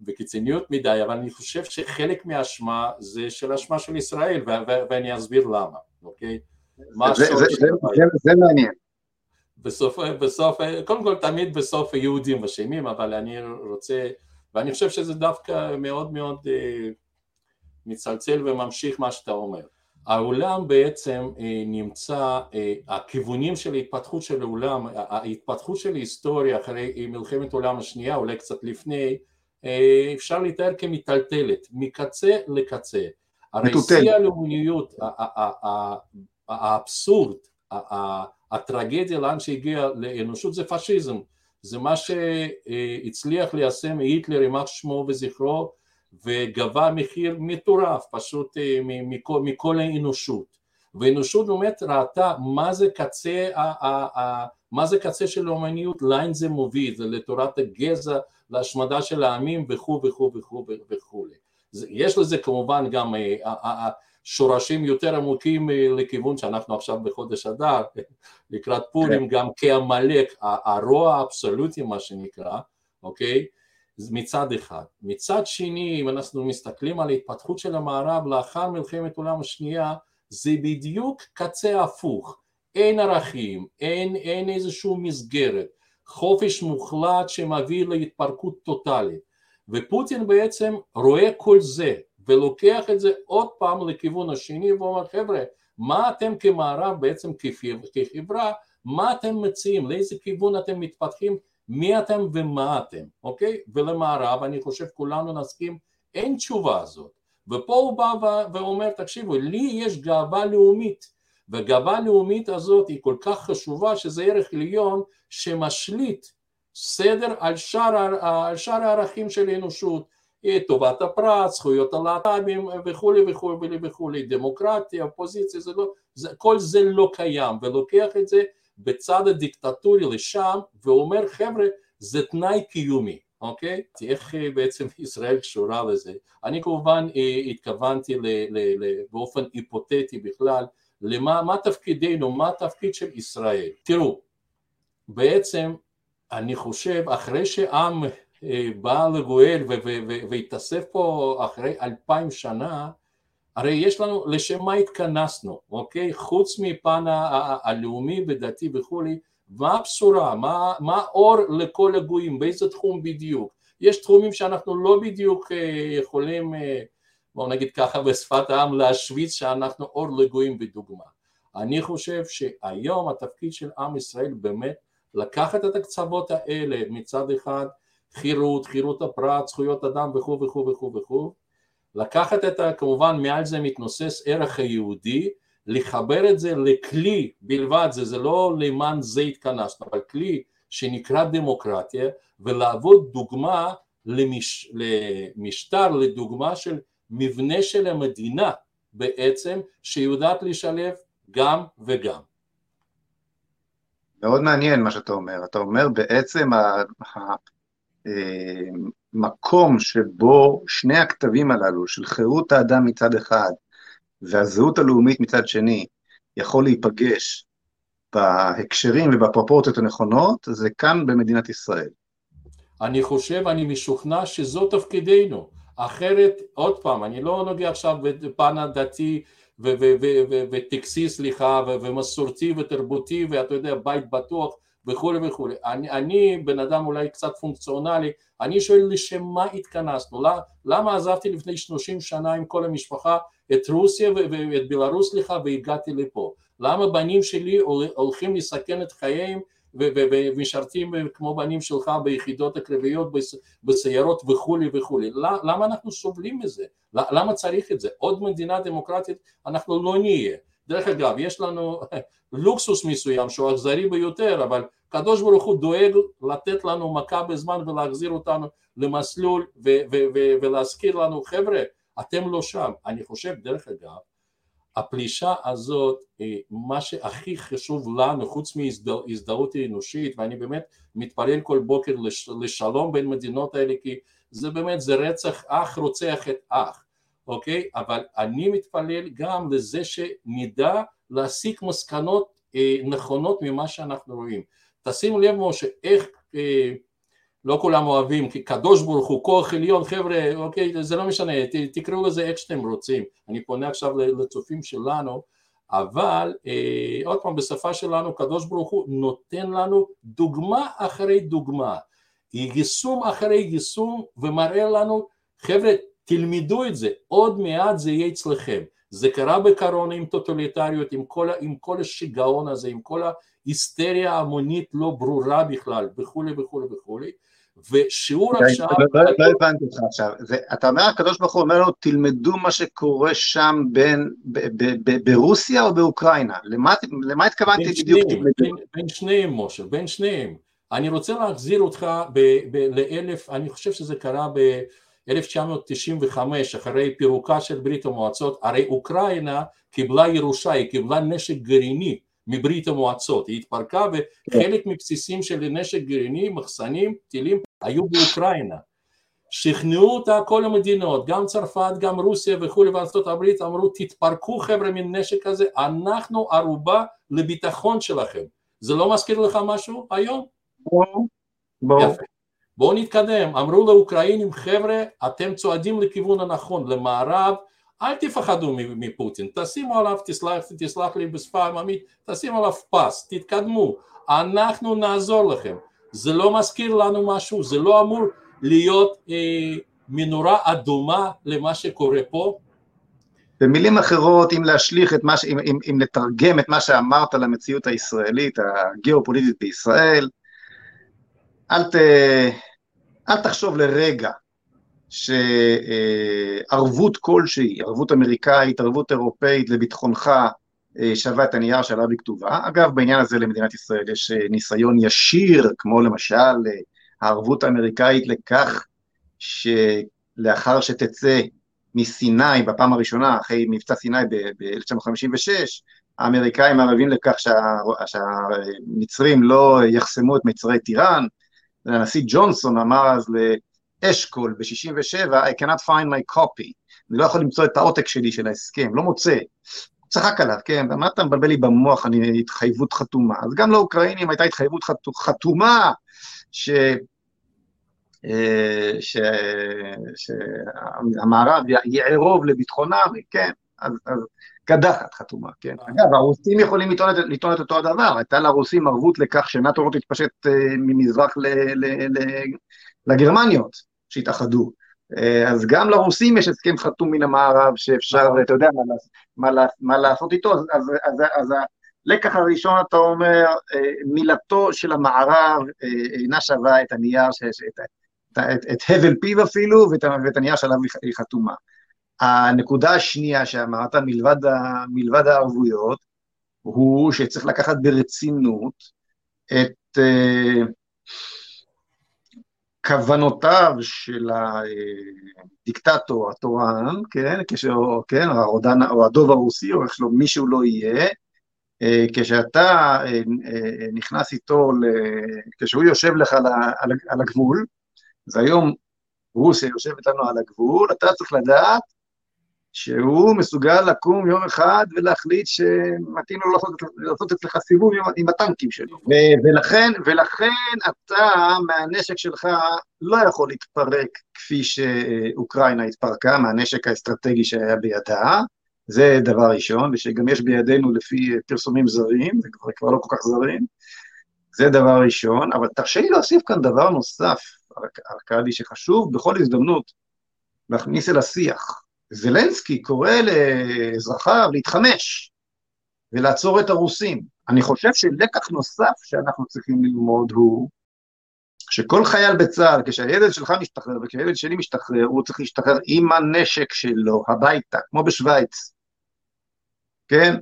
בקיצוניות מדי, אבל אני חושב שחלק מהאשמה זה של אשמה של ישראל, ואני אסביר למה, אוקיי? זה, מעניין. בסוף, בסוף, קודם כל תמיד בסוף יהודים אשמים, אבל אני רוצה, ואני חושב שזה דווקא מאוד מאוד אה, מצלצל וממשיך מה שאתה אומר. העולם בעצם אה, נמצא, אה, הכיוונים של ההתפתחות של העולם, ההתפתחות של ההיסטוריה אחרי מלחמת העולם השנייה, אולי קצת לפני, אה, אפשר לתאר כמיטלטלת, מקצה לקצה. הרי שיא הלאומיות, האבסורד, הטרגדיה לאן שהגיע לאנושות זה פשיזם, זה מה שהצליח ליישם היטלר יימח שמו וזכרו וגבה מחיר מטורף פשוט אה, מכל, מכל האנושות והאנושות באמת ראתה מה זה קצה, מה זה קצה של האומניות, לאן זה מוביל, זה לתורת הגזע להשמדה של העמים וכו' וכו' וכו' וכו'. יש לזה כמובן גם אה, שורשים יותר עמוקים אה, לכיוון שאנחנו עכשיו בחודש אדר, לקראת פורים, כן. גם כעמלק, הרוע האבסולוטי מה שנקרא, אוקיי? מצד אחד. מצד שני, אם אנחנו מסתכלים על ההתפתחות של המערב לאחר מלחמת העולם השנייה, זה בדיוק קצה הפוך. אין ערכים, אין, אין איזושהי מסגרת, חופש מוחלט שמביא להתפרקות טוטאלית. ופוטין בעצם רואה כל זה ולוקח את זה עוד פעם לכיוון השני ואומר חבר'ה מה אתם כמערב בעצם כחברה מה אתם מציעים? לאיזה כיוון אתם מתפתחים? מי אתם ומה אתם? אוקיי? ולמערב אני חושב כולנו נסכים אין תשובה הזאת. ופה הוא בא ואומר תקשיבו לי יש גאווה לאומית. והגאווה הלאומית הזאת היא כל כך חשובה שזה ערך עליון שמשליט סדר על שאר, על שאר הערכים של האנושות, טובת הפרט, זכויות הלהט"בים וכולי וכולי וכולי, דמוקרטיה, אופוזיציה, זה לא, זה, כל זה לא קיים ולוקח את זה בצד הדיקטטורי לשם ואומר חבר'ה זה תנאי קיומי, אוקיי? איך בעצם ישראל קשורה לזה? אני כמובן התכוונתי ל, ל, ל, באופן היפותטי בכלל למה מה תפקידנו, מה התפקיד של ישראל. תראו, בעצם אני חושב אחרי שעם אה, בא לגואל והתאסף פה אחרי אלפיים שנה, הרי יש לנו, לשם מה התכנסנו, אוקיי? חוץ מפן הלאומי ודתי וכולי, מה הבשורה, מה, מה האור לכל הגויים, באיזה תחום בדיוק? יש תחומים שאנחנו לא בדיוק אה, יכולים אה, בואו נגיד ככה בשפת העם להשוויץ שאנחנו אור לגויים בדוגמה. אני חושב שהיום התפקיד של עם ישראל באמת לקחת את הקצוות האלה מצד אחד חירות, חירות הפרט, זכויות אדם וכו' וכו' וכו' וכו', לקחת את ה... כמובן מעל זה מתנוסס ערך היהודי, לחבר את זה לכלי בלבד, זה, זה לא למען זה התכנסנו, אבל כלי שנקרא דמוקרטיה, ולעבוד דוגמה למש, למשטר, לדוגמה של מבנה של המדינה בעצם, שיודעת לשלב גם וגם. מאוד מעניין מה שאתה אומר. אתה אומר בעצם אה, שבו שני הכתבים הללו של חירות האדם מצד אחד והזהות הלאומית מצד שני יכול להיפגש בהקשרים ובפרופורציות הנכונות, זה כאן במדינת ישראל. אני חושב, אני משוכנע שזו תפקידנו. אחרת, עוד פעם, אני לא נוגע עכשיו בפן הדתי וטקסי, סליחה, ומסורתי ותרבותי, ואתה יודע, בית בטוח וכולי וכולי. אני, אני בן אדם אולי קצת פונקציונלי, אני שואל לשם מה התכנסנו? למה עזבתי לפני 30 שנה עם כל המשפחה את רוסיה ואת בלרוס, סליחה, והגעתי לפה? למה בנים שלי הולכים לסכן את חייהם ומשרתים כמו בנים שלך ביחידות הקרביות, בסיירות וכולי וכולי. למה אנחנו סובלים מזה? למה צריך את זה? עוד מדינה דמוקרטית אנחנו לא נהיה. דרך אגב, יש לנו לוקסוס מסוים שהוא אכזרי ביותר, אבל הקדוש ברוך הוא דואג לתת לנו מכה בזמן ולהחזיר אותנו למסלול ולהזכיר לנו, חבר'ה, אתם לא שם. אני חושב, דרך אגב, הפלישה הזאת, מה שהכי חשוב לנו, חוץ מהזדהות אנושית, ואני באמת מתפלל כל בוקר לשלום בין מדינות האלה, כי זה באמת, זה רצח אח רוצח את אח, אוקיי? אבל אני מתפלל גם לזה שנדע להסיק מסקנות אה, נכונות ממה שאנחנו רואים. תשימו לב משה, איך אה, לא כולם אוהבים, כי קדוש ברוך הוא כוח עליון, חבר'ה, אוקיי, זה לא משנה, ת, תקראו לזה איך שאתם רוצים, אני פונה עכשיו לצופים שלנו, אבל אה, עוד פעם בשפה שלנו קדוש ברוך הוא נותן לנו דוגמה אחרי דוגמה, יישום אחרי יישום ומראה לנו חבר'ה תלמדו את זה, עוד מעט זה יהיה אצלכם, זה קרה בקורונה עם טוטליטריות, עם כל, עם כל השיגעון הזה, עם כל ההיסטריה ההמונית לא ברורה בכלל וכולי וכולי וכולי. ושיעור עכשיו... לא, לא, לא הבנתי אותך עכשיו, אתה אומר הקדוש ברוך הוא אומר לנו תלמדו מה שקורה שם בין, ברוסיה או באוקראינה, למה התכוונתי בדיוק? בין שניהם משה, בין שניהם, אני רוצה להחזיר אותך לאלף, אני חושב שזה קרה ב... 1995 אחרי פירוקה של ברית המועצות. הרי אוקראינה קיבלה ירושה, היא קיבלה נשק גרעיני מברית המועצות, היא התפרקה וחלק מבסיסים של נשק גרעיני, מחסנים, טילים היו באוקראינה. שכנעו אותה כל המדינות, גם צרפת, גם רוסיה וכולי וארצות הברית, אמרו תתפרקו חבר'ה מנשק הזה, אנחנו ערובה לביטחון שלכם. זה לא מזכיר לך משהו היום? ברור. ברור. בואו נתקדם, אמרו לאוקראינים חבר'ה אתם צועדים לכיוון הנכון, למערב, אל תפחדו מפוטין, תשימו עליו, תסלח, תסלח לי בשפה עממית, תשימו עליו פס, תתקדמו, אנחנו נעזור לכם, זה לא מזכיר לנו משהו, זה לא אמור להיות אה, מנורה אדומה למה שקורה פה? במילים אחרות, אם להשליך את מה ש... אם, אם, אם לתרגם את מה שאמרת למציאות הישראלית, הגיאופוליטית בישראל, אל, ת, אל תחשוב לרגע שערבות כלשהי, ערבות אמריקאית, ערבות אירופאית לביטחונך אה, שווה את הנייר שעליו היא כתובה. אגב, בעניין הזה למדינת ישראל יש אה, ניסיון ישיר, כמו למשל אה, הערבות האמריקאית לכך שלאחר שתצא מסיני בפעם הראשונה, אחרי מבצע סיני ב-1956, האמריקאים ערבים לכך שה, שהמצרים לא יחסמו את מצרי טיראן, הנשיא ג'ונסון אמר אז לאשכול ב-67, I cannot find my copy, אני לא יכול למצוא את העותק שלי של ההסכם, לא מוצא. הוא צחק עליו, כן, ומה אתה מבלבל לי במוח, אני התחייבות חתומה. אז גם לאוקראינים הייתה התחייבות חתומה, ש... אה, ש... שהמערב יערוב לביטחונם, כן, אז, אז קדחת חתומה, כן. אה. אגב, הרוסים יכולים לטעון את, לטעון את אותו הדבר, הייתה לרוסים ערבות לכך שנאט"ו לא תתפשט uh, ממזרח ל, ל, ל, לגרמניות שהתאחדו. Uh, אז גם לרוסים יש הסכם חתום מן המערב שאפשר, אתה יודע מה, מה, מה לעשות איתו, אז, אז, אז, אז הלקח הראשון אתה אומר, uh, מילתו של המערב uh, אינה שווה את הנייר, את, את, את, את הבל פיו אפילו, ואת, ואת הנייר שעליו היא חתומה. הנקודה השנייה שאמרת, מלבד, ה, מלבד הערבויות, הוא שצריך לקחת ברצינות את כוונותיו של הדיקטטור התורן, כן, כש, כן, הרודן, או הדוב הרוסי, או איך שלא, מישהו לא יהיה, uh, כשאתה uh, uh, נכנס איתו, ל, כשהוא יושב לך על, על, על הגבול, אז היום רוסיה יושבת לנו על הגבול, אתה צריך לדעת שהוא מסוגל לקום יום אחד ולהחליט שמתאים לו לעשות, לעשות אצלך סיבוב עם, עם הטנקים שלו. ו- ולכן, ולכן אתה מהנשק שלך לא יכול להתפרק כפי שאוקראינה התפרקה, מהנשק האסטרטגי שהיה בידה, זה דבר ראשון, ושגם יש בידינו לפי פרסומים זרים, זה כבר, כבר לא כל כך זרים, זה דבר ראשון, אבל תרשה לי להוסיף כאן דבר נוסף, ארכדי, שחשוב בכל הזדמנות להכניס אל השיח. זלנסקי קורא לאזרחיו להתחמש ולעצור את הרוסים. אני חושב שלקח נוסף שאנחנו צריכים ללמוד הוא שכל חייל בצה"ל, כשהילד שלך משתחרר וכשהילד שלי משתחרר, הוא צריך להשתחרר עם הנשק שלו הביתה, כמו בשוויץ, כן?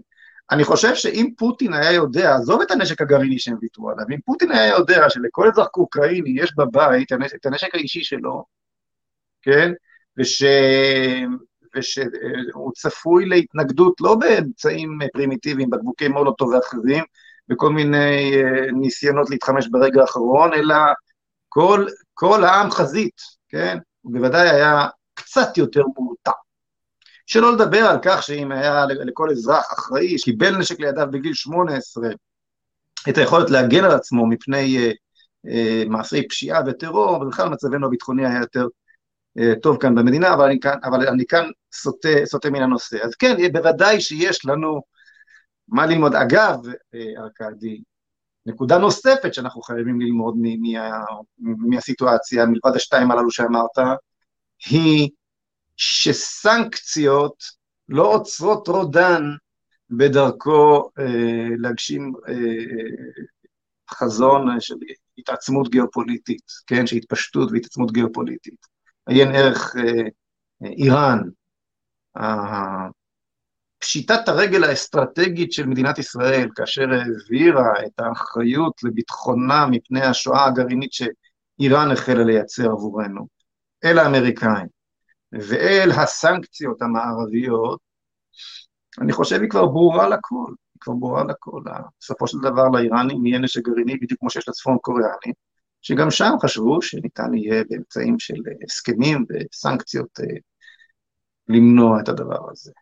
אני חושב שאם פוטין היה יודע, עזוב את הנשק הגרעיני שהם ויתרו עליו, אם פוטין היה יודע שלכל אזרח אוקראיני יש בבית את הנשק האישי שלו, כן? וש... ושהוא צפוי להתנגדות לא באמצעים פרימיטיביים, בקבוקי מולוטו ואחרים, וכל מיני אה, ניסיונות להתחמש ברגע האחרון, אלא כל, כל העם חזית, כן? הוא בוודאי היה קצת יותר מורתע. שלא לדבר על כך שאם היה לכל אזרח אחראי שקיבל נשק לידיו בגיל 18 את היכולת להגן על עצמו מפני uh, uh, מעשי פשיעה וטרור, ובכלל מצבנו הביטחוני היה יותר טוב כאן במדינה, אבל אני כאן, אבל אני כאן סוטה, סוטה מן הנושא. אז כן, בוודאי שיש לנו מה ללמוד. אגב, ארכדי, נקודה נוספת שאנחנו חייבים ללמוד מה, מהסיטואציה, מלבד השתיים הללו שאמרת, היא שסנקציות לא עוצרות רודן בדרכו אה, להגשים אה, חזון של התעצמות גיאופוליטית, כן, של התפשטות והתעצמות גיאופוליטית. עיין ערך אה, איראן, פשיטת הרגל האסטרטגית של מדינת ישראל, כאשר העבירה את האחריות לביטחונה מפני השואה הגרעינית שאיראן החלה לייצר עבורנו, אל האמריקאים, ואל הסנקציות המערביות, אני חושב היא כבר ברורה לכל, היא כבר ברורה לכל. בסופו של דבר לאיראנים יהיה נשק גרעיני בדיוק כמו שיש לצפון קוריאנים, שגם שם חשבו שניתן יהיה באמצעים של הסכמים וסנקציות אה, למנוע את הדבר הזה.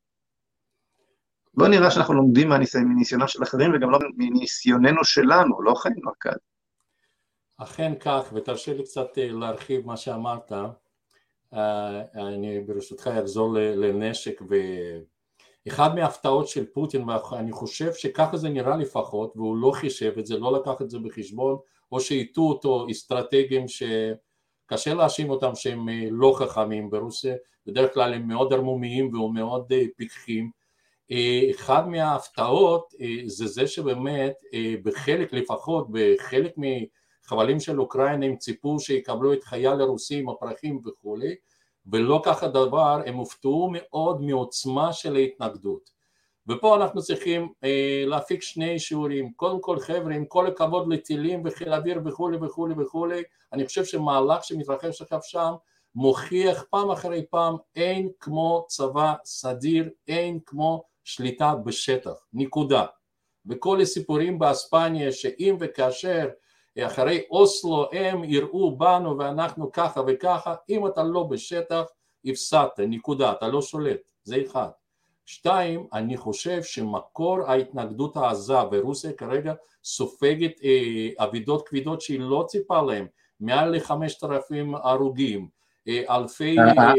לא נראה שאנחנו לומדים מניסיונם של אחרים וגם לא מניסיוננו שלנו, לא כן, מרכז. אכן כך, ותרשה לי קצת אה, להרחיב מה שאמרת. אה, אני ברשותך אחזור לנשק ואחד מההפתעות של פוטין ואני חושב שככה זה נראה לפחות והוא לא חישב את זה, לא לקח את זה בחשבון או שהטעו אותו אסטרטגים שקשה להאשים אותם שהם אה, לא חכמים ברוסיה, בדרך כלל הם מאוד ערמומיים ומאוד אה, פיקחים. אחד מההפתעות זה זה שבאמת בחלק לפחות בחלק חבלים של אוקראינה הם ציפו שיקבלו את חייל הרוסי עם הפרחים וכולי ולא כך הדבר, הם הופתעו מאוד מעוצמה של ההתנגדות ופה אנחנו צריכים אה, להפיק שני שיעורים, קודם כל חבר'ה עם כל הכבוד לטילים וחיל אוויר וכולי וכולי וכולי, אני חושב שמהלך שמתרחש עכשיו שם מוכיח פעם אחרי פעם אין כמו צבא סדיר, אין כמו שליטה בשטח, נקודה. וכל הסיפורים באספניה שאם וכאשר אחרי אוסלו הם יראו בנו ואנחנו ככה וככה, אם אתה לא בשטח הפסדת, נקודה, אתה לא שולט, זה אחד. שתיים, אני חושב שמקור ההתנגדות העזה ורוסיה כרגע סופגת אה, אבידות כבידות שהיא לא ציפה להם, מעל לחמשת אלפים הרוגים, אה, אלפי... אתה, אה,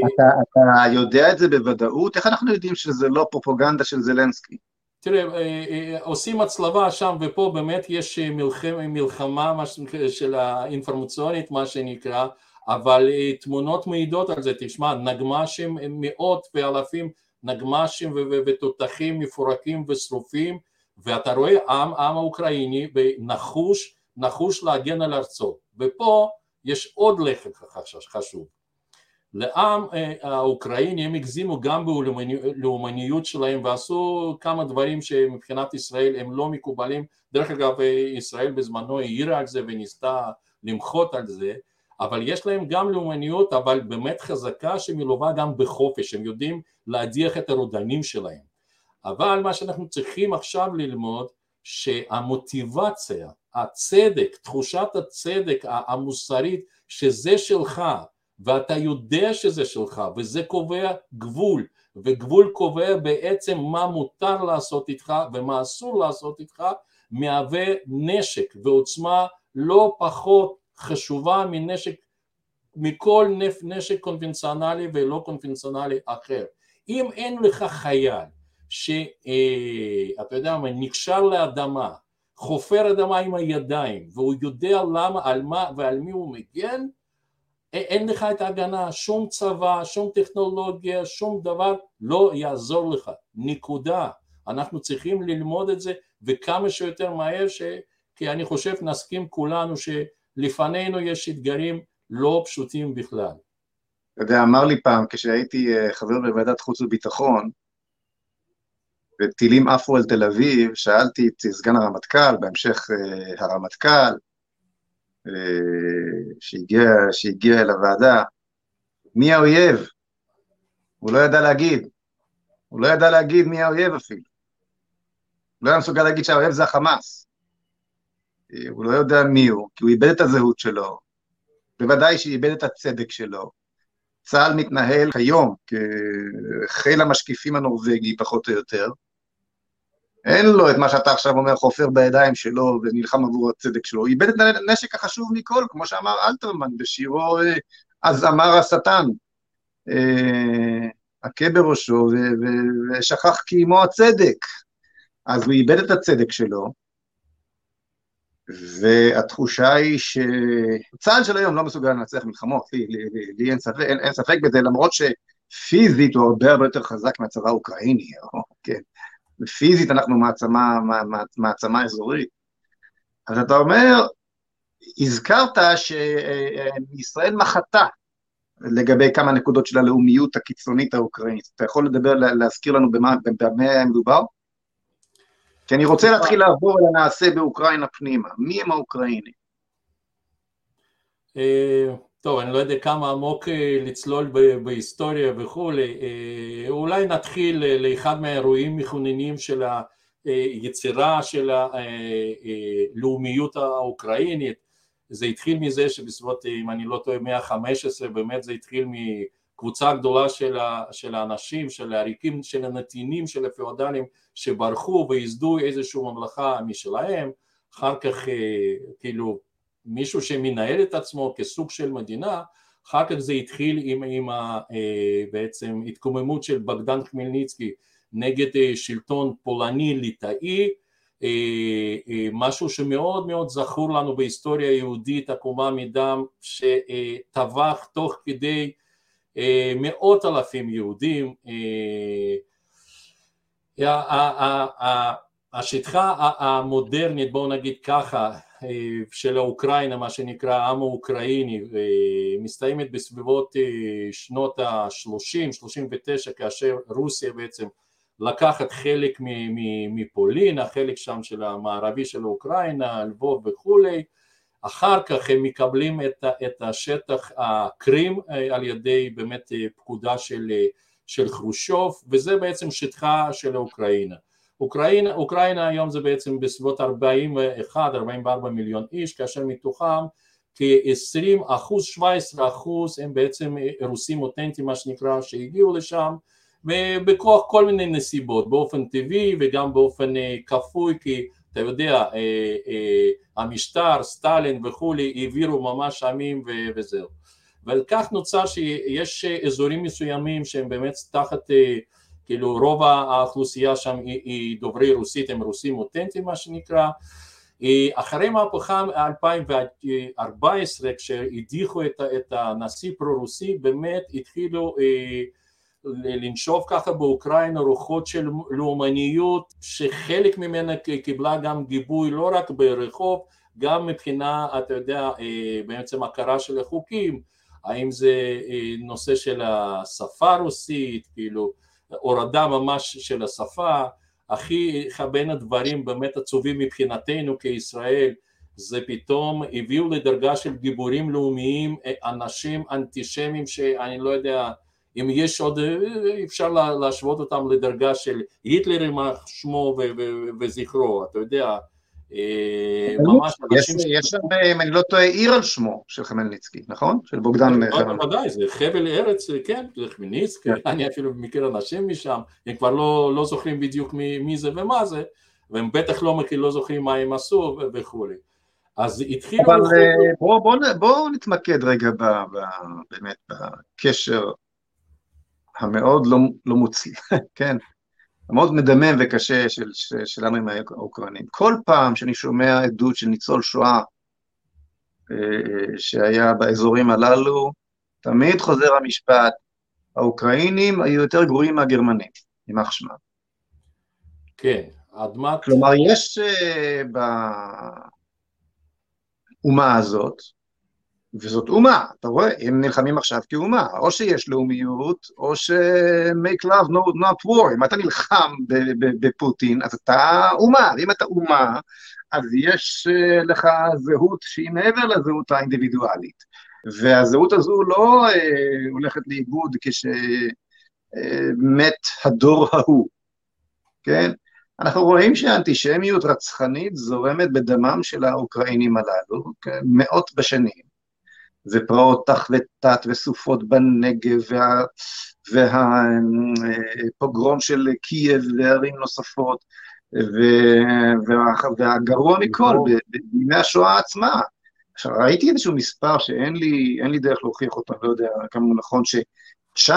אתה, יודע את זה בוודאות? איך אנחנו יודעים שזה לא פרופוגנדה של זלנסקי? תראה, אה, אה, עושים הצלבה שם ופה באמת יש מלחמה, מלחמה של האינפורמציונית מה שנקרא, אבל תמונות מעידות על זה, תשמע, נגמ"שים מאות ואלפים נגמ"שים ותותחים מפורקים ושרופים ואתה רואה עם, עם האוקראיני נחוש, נחוש להגן על ארצו. ופה יש עוד לחם חשוב. לעם האוקראיני הם הגזימו גם בלאומניות שלהם ועשו כמה דברים שמבחינת ישראל הם לא מקובלים, דרך אגב ישראל בזמנו העירה על זה וניסתה למחות על זה, אבל יש להם גם לאומניות אבל באמת חזקה שמלווה גם בחופש, הם יודעים להדיח את הרודנים שלהם, אבל מה שאנחנו צריכים עכשיו ללמוד שהמוטיבציה, הצדק, תחושת הצדק המוסרית שזה שלך ואתה יודע שזה שלך וזה קובע גבול וגבול קובע בעצם מה מותר לעשות איתך ומה אסור לעשות איתך מהווה נשק ועוצמה לא פחות חשובה מנשק מכל נשק קונבנציונלי ולא קונבנציונלי אחר אם אין לך חייל שאתה יודע מה נקשר לאדמה חופר אדמה עם הידיים והוא יודע למה על מה ועל מי הוא מגן אין לך את ההגנה, שום צבא, שום טכנולוגיה, שום דבר לא יעזור לך, נקודה. אנחנו צריכים ללמוד את זה וכמה שיותר מהר, ש... כי אני חושב נסכים כולנו שלפנינו יש אתגרים לא פשוטים בכלל. אתה יודע, אמר לי פעם, כשהייתי אה, חבר בוועדת חוץ וביטחון, וטילים עפו על תל אביב, שאלתי את סגן הרמטכ"ל, בהמשך אה, הרמטכ"ל, שהגיע, שהגיע אל הוועדה, מי האויב? הוא לא ידע להגיד. הוא לא ידע להגיד מי האויב אפילו. הוא לא היה מסוגל להגיד שהאויב זה החמאס. הוא לא יודע מי הוא, כי הוא איבד את הזהות שלו. בוודאי שאיבד את הצדק שלו. צה"ל מתנהל כיום כחיל המשקיפים הנורבגי, פחות או יותר, אין לו את מה שאתה עכשיו אומר, חופר בידיים שלו ונלחם עבור הצדק שלו, הוא איבד את הנשק החשוב מכל, כמו שאמר אלתרמן בשירו אז אמר השטן, הכה בראשו ושכח כי עמו הצדק, אז הוא איבד את הצדק שלו, והתחושה היא שצה"ל של היום לא מסוגל לנצח מלחמות, לי, לי, לי, לי אין, ספק, אין, אין ספק בזה, למרות שפיזית הוא הרבה הרבה יותר חזק מהצבא האוקראיני, כן. פיזית אנחנו מעצמה, מעצמה אזורית. אז אתה אומר, הזכרת שישראל מחתה לגבי כמה נקודות של הלאומיות הקיצונית האוקראינית. אתה יכול לדבר, להזכיר לנו במה, במה מדובר? כי אני רוצה להתחיל לעבור על הנעשה באוקראינה פנימה. מי הם האוקראינים? אה, טוב, אני לא יודע כמה עמוק אה, לצלול בהיסטוריה וכולי, אה, אולי נתחיל לאחד מהאירועים מכוננים של היצירה של הלאומיות האוקראינית, זה התחיל מזה שבסביבות, אם אני לא טועה, מאה ה-15, באמת זה התחיל מקבוצה גדולה של, של האנשים, של העריקים, של הנתינים, של הפיאודלים שברחו וייסדו איזושהי ממלכה משלהם, אחר כך כאילו מישהו שמנהל את עצמו כסוג של מדינה, אחר כך זה התחיל עם, עם ה, אה, בעצם התקוממות של בגדן חמלניצקי נגד אה, שלטון פולני ליטאי, אה, משהו שמאוד מאוד זכור לנו בהיסטוריה היהודית עקומה מדם שטבח תוך כדי מאות אלפים יהודים השטחה המודרנית בואו נגיד ככה של האוקראינה, מה שנקרא העם האוקראיני, מסתיימת בסביבות שנות ה-30, 39, כאשר רוסיה בעצם לקחת חלק מפולין, החלק שם של המערבי של אוקראינה, לבוב וכולי, אחר כך הם מקבלים את, השטח הקרים על ידי באמת פקודה של, של חרושוב, וזה בעצם שטחה של אוקראינה. אוקראינה, אוקראינה היום זה בעצם בסביבות 41-44 מיליון איש, כאשר מתוכם כ-20 אחוז, 17 אחוז הם בעצם רוסים אותנטיים מה שנקרא שהגיעו לשם ובכוח כל מיני נסיבות, באופן טבעי וגם באופן אה, כפוי כי אתה יודע אה, אה, המשטר, סטלין וכולי העבירו ממש עמים וזהו וכך נוצר שיש אזורים מסוימים שהם באמת תחת כאילו רוב האוכלוסייה שם היא, היא דוברי רוסית, הם רוסים אותנטיים מה שנקרא. אחרי מהפכה 2014 כשהדיחו את, את הנשיא פרו-רוסי באמת התחילו אה, לנשוב ככה באוקראינה רוחות של לאומניות שחלק ממנה קיבלה גם גיבוי לא רק ברחוב גם מבחינה אתה יודע אה, בעצם הכרה של החוקים. האם זה נושא של השפה הרוסית, כאילו הורדה ממש של השפה, הכי בין הדברים באמת עצובים מבחינתנו כישראל זה פתאום הביאו לדרגה של גיבורים לאומיים אנשים אנטישמים שאני לא יודע אם יש עוד, אפשר להשוות אותם לדרגה של היטלר יימח שמו וזכרו, אתה יודע, אה, ממש אנשים... יש שם, אם אני לא טועה, עיר על שמו של חמלניצקי, נכון? של בוגדן חמלניצקי. בוודאי, זה חבל ארץ, כן, זה חמלניצקי, כן. אני אפילו מכיר אנשים משם, הם כבר לא, לא זוכרים בדיוק מי זה ומה זה, והם בטח לא לא זוכרים מה הם עשו וכולי. אז התחילו... אבל בואו בוא, בוא נתמקד רגע ב, ב, באמת בקשר המאוד לא, לא מוצלח, כן, המאוד מדמם וקשה של, של, שלנו עם האוקראינים. כל פעם שאני שומע עדות של ניצול שואה אה, שהיה באזורים הללו, תמיד חוזר המשפט, האוקראינים היו יותר גרועים מהגרמנים, יימח שמם. כן, אדמת... כלומר, יש uh, באומה הזאת, וזאת אומה, אתה רואה, הם נלחמים עכשיו כאומה, או שיש לאומיות, או ש- make love not, not war, אם אתה נלחם בפוטין, אז אתה אומה, ואם אתה אומה, אז יש אה, לך זהות שהיא מעבר לזהות האינדיבידואלית, והזהות הזו לא אה, הולכת לאיבוד כשמת אה, הדור ההוא, כן? אנחנו רואים שהאנטישמיות רצחנית זורמת בדמם של האוקראינים הללו, כן? מאות בשנים. ופרעות תח ותת וסופות בנגב וה, והפוגרום של קייב וערים נוספות וה, והגרוע מכל, בימי השואה עצמה. עכשיו ראיתי איזשהו מספר שאין לי, לי דרך להוכיח אותו, לא יודע כמה הוא נכון, ש-900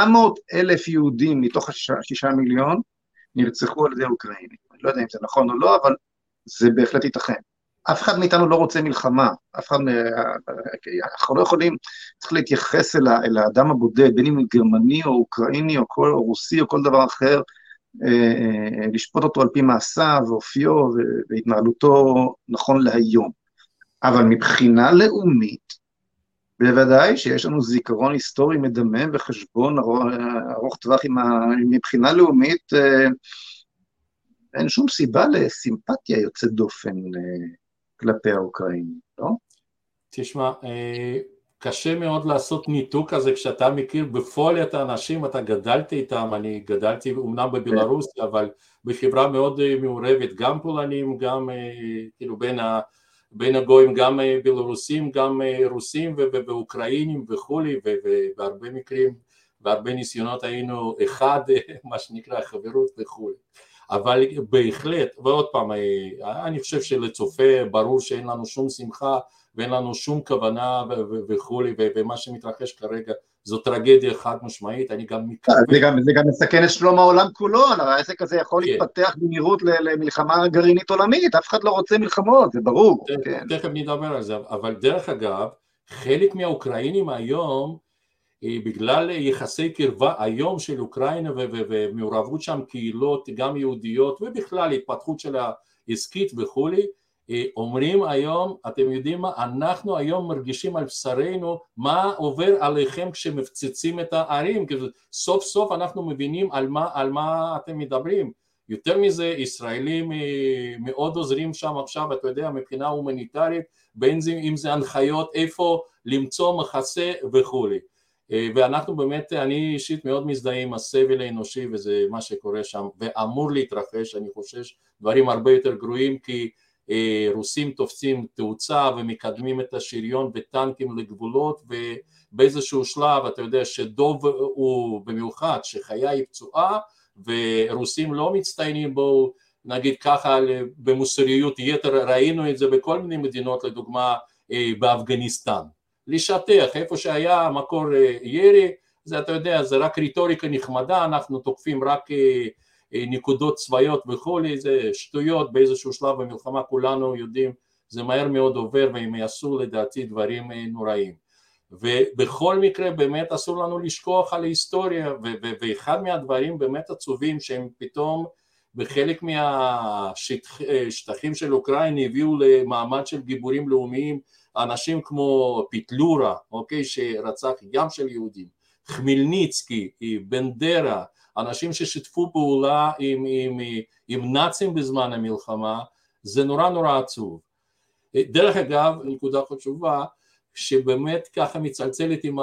אלף יהודים מתוך השישה מיליון נרצחו על ידי אוקראינים. אני לא יודע אם זה נכון או לא, אבל זה בהחלט ייתכן. אף אחד מאיתנו לא רוצה מלחמה, אף אחד, אנחנו לא יכולים, צריך להתייחס אל, אל האדם הבודד, בין אם הוא גרמני או אוקראיני או, כל, או רוסי או כל דבר אחר, אה, אה, לשפוט אותו על פי מעשיו ואופיו והתנהלותו נכון להיום. אבל מבחינה לאומית, בוודאי שיש לנו זיכרון היסטורי מדמם וחשבון ארוך, טווח עם ה... מבחינה לאומית, אה, אין שום סיבה לסימפתיה יוצאת דופן כלפי האוקראינים, לא? תשמע, אה, קשה מאוד לעשות ניתוק כזה כשאתה מכיר בפועל את האנשים, אתה גדלת איתם, אני גדלתי אומנם בבלארוס, כן. אבל בחברה מאוד אה, מעורבת, גם פולנים, גם אה, כאילו בין, ה, בין הגויים, גם בלרוסים, גם רוסים ואוקראינים וכולי, ובהרבה מקרים, בהרבה ניסיונות היינו אחד, מה שנקרא חברות וכולי. אבל בהחלט, ועוד פעם, אה, אני חושב שלצופה ברור שאין לנו שום שמחה ואין לנו שום כוונה וכולי, ומה שמתרחש כרגע זו טרגדיה חד משמעית, אני גם מקווה... זה גם, זה גם מסכן את שלום העולם כולו, העסק הזה יכול כן. להתפתח במהירות למלחמה גרעינית עולמית, אף אחד לא רוצה מלחמות, זה ברור. כן. תכף נדבר על זה, אבל דרך אגב, חלק מהאוקראינים היום בגלל יחסי קרבה היום של אוקראינה ומעורבות שם קהילות גם יהודיות ובכלל התפתחות של העסקית וכולי אומרים היום אתם יודעים מה? אנחנו היום מרגישים על בשרנו מה עובר עליכם כשמפציצים את הערים. כי סוף סוף אנחנו מבינים על מה, על מה אתם מדברים. יותר מזה ישראלים מאוד עוזרים שם עכשיו אתה יודע מבחינה הומניטרית בין אם זה הנחיות איפה למצוא מחסה וכולי. אה, ואנחנו באמת, אני אישית מאוד מזדהה עם הסבל האנושי וזה מה שקורה שם ואמור להתרחש, אני חושש דברים הרבה יותר גרועים כי אה, רוסים תופסים תאוצה ומקדמים את השריון וטנקים לגבולות ובאיזשהו שלב אתה יודע שדוב הוא במיוחד שחיה היא פצועה ורוסים לא מצטיינים בו נגיד ככה במוסריות יתר ראינו את זה בכל מיני מדינות לדוגמה אה, באפגניסטן לשטח, איפה שהיה מקור אה, ירי, זה אתה יודע, זה רק ריטוריקה נחמדה, אנחנו תוקפים רק אה, אה, נקודות צבאיות וכולי, זה שטויות, באיזשהו שלב במלחמה כולנו יודעים, זה מהר מאוד עובר והם יעשו לדעתי דברים נוראים. ובכל מקרה באמת אסור לנו לשכוח על ההיסטוריה, ואחד מהדברים באמת עצובים שהם פתאום בחלק מהשטחים של אוקראינה הביאו למעמד של גיבורים לאומיים אנשים כמו פיטלורה, אוקיי, שרצח גם של יהודים, חמילניצקי, בנדרה, אנשים ששיתפו פעולה עם, עם, עם נאצים בזמן המלחמה, זה נורא נורא עצוב. דרך אגב, נקודה חשובה, שבאמת ככה מצלצלת עם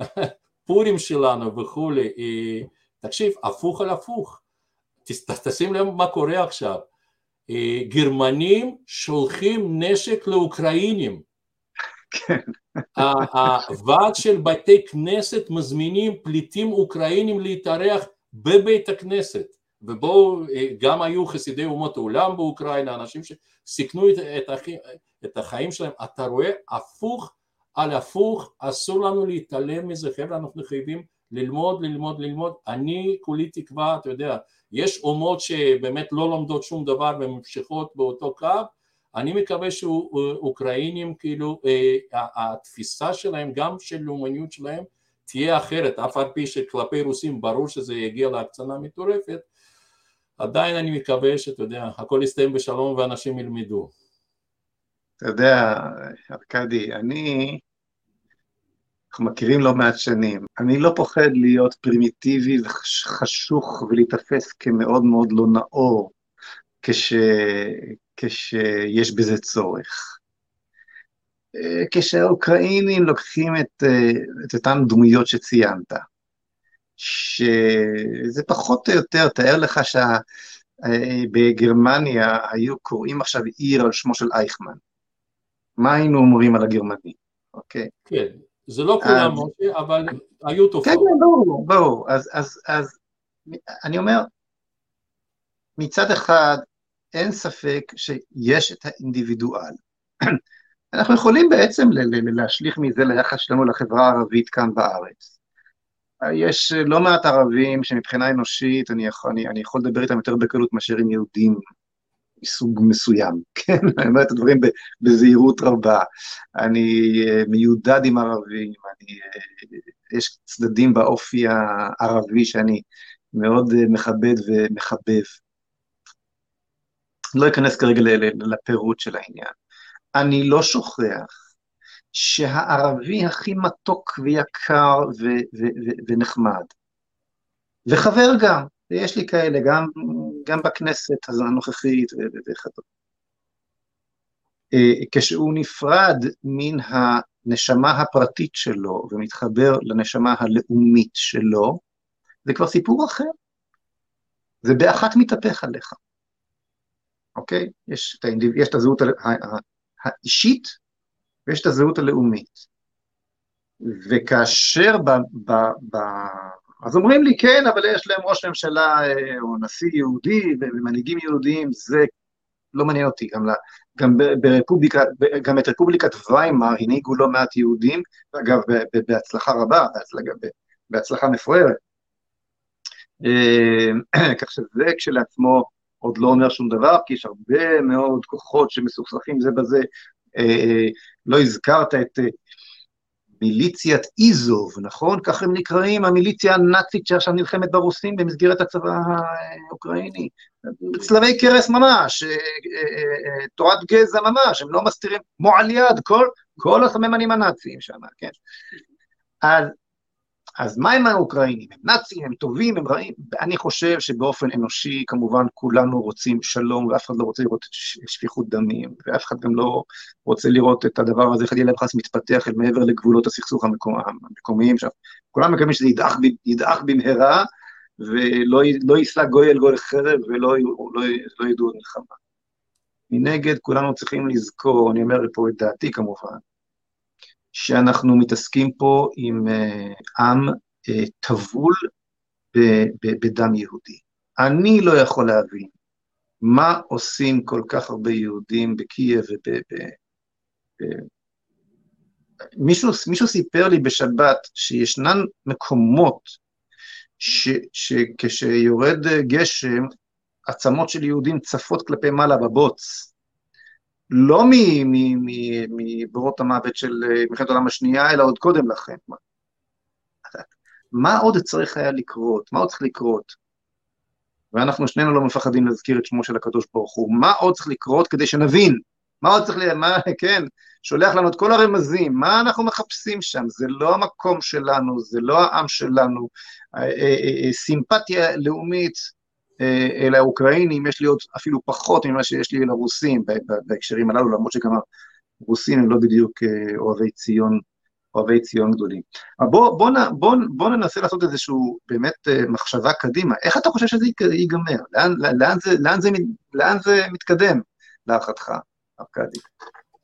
הפורים שלנו וכולי, תקשיב, הפוך על הפוך, תשים לב מה קורה עכשיו, גרמנים שולחים נשק לאוקראינים, כן. הוועד של בתי כנסת מזמינים פליטים אוקראינים להתארח בבית הכנסת. ובואו גם היו חסידי אומות העולם באוקראינה אנשים שסיכנו את, את, את החיים שלהם. אתה רואה הפוך על הפוך אסור לנו להתעלם מזה. חבר'ה אנחנו חייבים ללמוד ללמוד ללמוד. אני כולי תקווה אתה יודע יש אומות שבאמת לא לומדות שום דבר וממשיכות באותו קו. אני מקווה שאוקראינים כאילו אה, התפיסה שלהם גם של לאומניות שלהם תהיה אחרת. אף על פי שכלפי רוסים ברור שזה יגיע להקצנה מטורפת. עדיין אני מקווה שאתה יודע הכל יסתיים בשלום ואנשים ילמדו. אתה יודע ארכדי אני אנחנו מכירים לא מעט שנים אני לא פוחד להיות פרימיטיבי וחשוך ולהיתפס כמאוד מאוד לא נאור כש, כשיש בזה צורך. אה, כשהאוקראינים לוקחים את, אה, את אותן דמויות שציינת, שזה פחות או יותר, תאר לך שבגרמניה אה, היו קוראים עכשיו עיר על שמו של אייכמן. מה היינו אומרים על הגרמנים, אוקיי? כן, זה לא כולם, אז... אבל היו תופעות. כן, כן, ברור, ברור. אז, אז, אז אני אומר, מצד אחד, אין ספק שיש את האינדיבידואל. אנחנו יכולים בעצם להשליך מזה ליחס שלנו לחברה הערבית כאן בארץ. יש לא מעט ערבים שמבחינה אנושית אני יכול, אני, אני יכול לדבר איתם יותר בקלות מאשר עם יהודים מסוג מסוים, כן? אני אומר את הדברים בזהירות רבה. אני אה, מיודד עם ערבים, אני, אה, יש צדדים באופי הערבי שאני מאוד אה, מכבד ומחבב. לא אכנס כרגע לפירוט של העניין. אני לא שוכח שהערבי הכי מתוק ויקר ו- ו- ו- ונחמד, וחבר גם, ויש לי כאלה, גם, גם בכנסת הנוכחית וכדומה. אה, כשהוא נפרד מן הנשמה הפרטית שלו ומתחבר לנשמה הלאומית שלו, זה כבר סיפור אחר. זה באחת מתהפך עליך. אוקיי? יש את, האינדיב... יש את הזהות האישית ויש את הזהות הלאומית. וכאשר ב... ב... ב... אז אומרים לי, כן, אבל יש להם ראש ממשלה אה, או נשיא יהודי ומנהיגים יהודיים, זה לא מעניין אותי. גם, גם ברפובליקה, גם את רפובליקת ויימאר הנהיגו לא מעט יהודים, אגב, בהצלחה רבה, בהצלחה, בהצלחה מפוארת. אה, כך שזה כשלעצמו עוד לא אומר שום דבר, כי יש הרבה מאוד כוחות שמסוכסכים זה בזה. אה, לא הזכרת את מיליציית איזוב, נכון? כך הם נקראים, המיליציה הנאצית שעכשיו נלחמת ברוסים במסגרת הצבא האוקראיני. צלבי קרס ממש, תורת גזע ממש, הם לא מסתירים, מועל יד, כל, כל הסממנים הנאציים שם, כן? אז אז מה עם האוקראינים? הם נאצים, הם טובים, הם רעים? אני חושב שבאופן אנושי, כמובן, כולנו רוצים שלום, ואף אחד לא רוצה לראות שפיכות דמים, ואף אחד גם לא רוצה לראות את הדבר הזה, חלילה וחס מתפתח אל מעבר לגבולות הסכסוך המקומ... המקומיים שם. כולם מקווים שזה ידעך, ידעך במהרה, ולא לא יישא גוי אל גוי חרב, ולא לא, לא ידעו מלחמה. מנגד, כולנו צריכים לזכור, אני אומר פה את דעתי כמובן, שאנחנו מתעסקים פה עם אה, עם אה, טבול בדם יהודי. אני לא יכול להבין מה עושים כל כך הרבה יהודים בקייב וב... מישהו, מישהו סיפר לי בשבת שישנן מקומות ש, שכשיורד גשם, עצמות של יהודים צפות כלפי מעלה בבוץ. לא מבורות המוות של אה, מלחמת העולם השנייה, אלא עוד קודם לכן. מה עוד צריך היה לקרות? מה עוד צריך לקרות? ואנחנו שנינו לא מפחדים להזכיר את שמו של הקדוש ברוך הוא. מה עוד צריך לקרות כדי שנבין? מה עוד צריך, ל... מה, כן, שולח לנו את כל הרמזים, מה אנחנו מחפשים שם? זה לא המקום שלנו, זה לא העם שלנו. אה, אה, סימפתיה לאומית אל האוקראינים, יש לי עוד אפילו פחות ממה שיש לי לרוסים בהקשרים הללו, למרות שגם הרוסים הם לא בדיוק אוהבי ציון אוהבי ציון גדולים. בוא, בוא, בוא, בוא ננסה לעשות איזושהי באמת אה, מחשבה קדימה. איך אתה חושב שזה ייגמר? לאן, לאן, זה, לאן, זה, לאן זה מתקדם, להערכתך, ארכדי?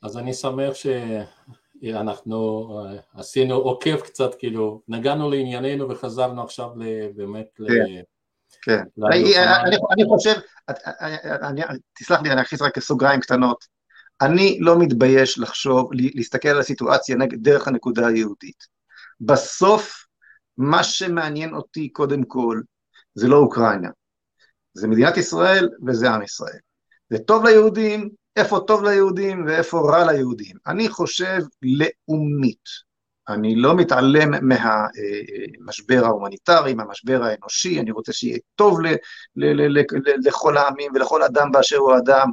אז אני שמח שאנחנו אה, עשינו עוקב קצת, כאילו, נגענו לענייננו וחזרנו עכשיו באמת כן. כן, אני, אני, אני חושב, אני, תסלח לי, אני אכניס רק סוגריים קטנות. אני לא מתבייש לחשוב, להסתכל על הסיטואציה דרך הנקודה היהודית. בסוף, מה שמעניין אותי קודם כל, זה לא אוקראינה, זה מדינת ישראל וזה עם ישראל. זה טוב ליהודים, איפה טוב ליהודים ואיפה רע ליהודים. אני חושב לאומית. אני לא מתעלם מהמשבר ההומניטרי, מהמשבר האנושי, אני רוצה שיהיה טוב לכל העמים ולכל אדם באשר הוא אדם,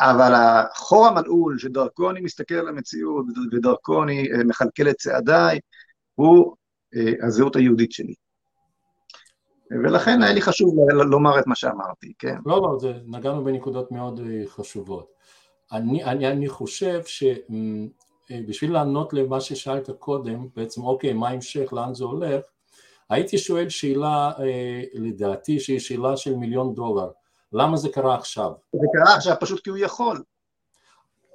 אבל החור המנעול שדרכו אני מסתכל על המציאות ודרכו אני אה, מכלכל את צעדיי, הוא אה, הזהות היהודית שלי. ולכן היה לי חשוב לומר את מה שאמרתי, כן. לא, לא, זה, נגענו בנקודות מאוד אה, חשובות. אני, אני, אני חושב שבשביל לענות למה ששאלת קודם, בעצם אוקיי, מה ההמשך, לאן זה הולך, הייתי שואל שאלה, לדעתי, שהיא שאלה של מיליון דולר. למה זה קרה עכשיו? זה קרה עכשיו פשוט כי הוא יכול.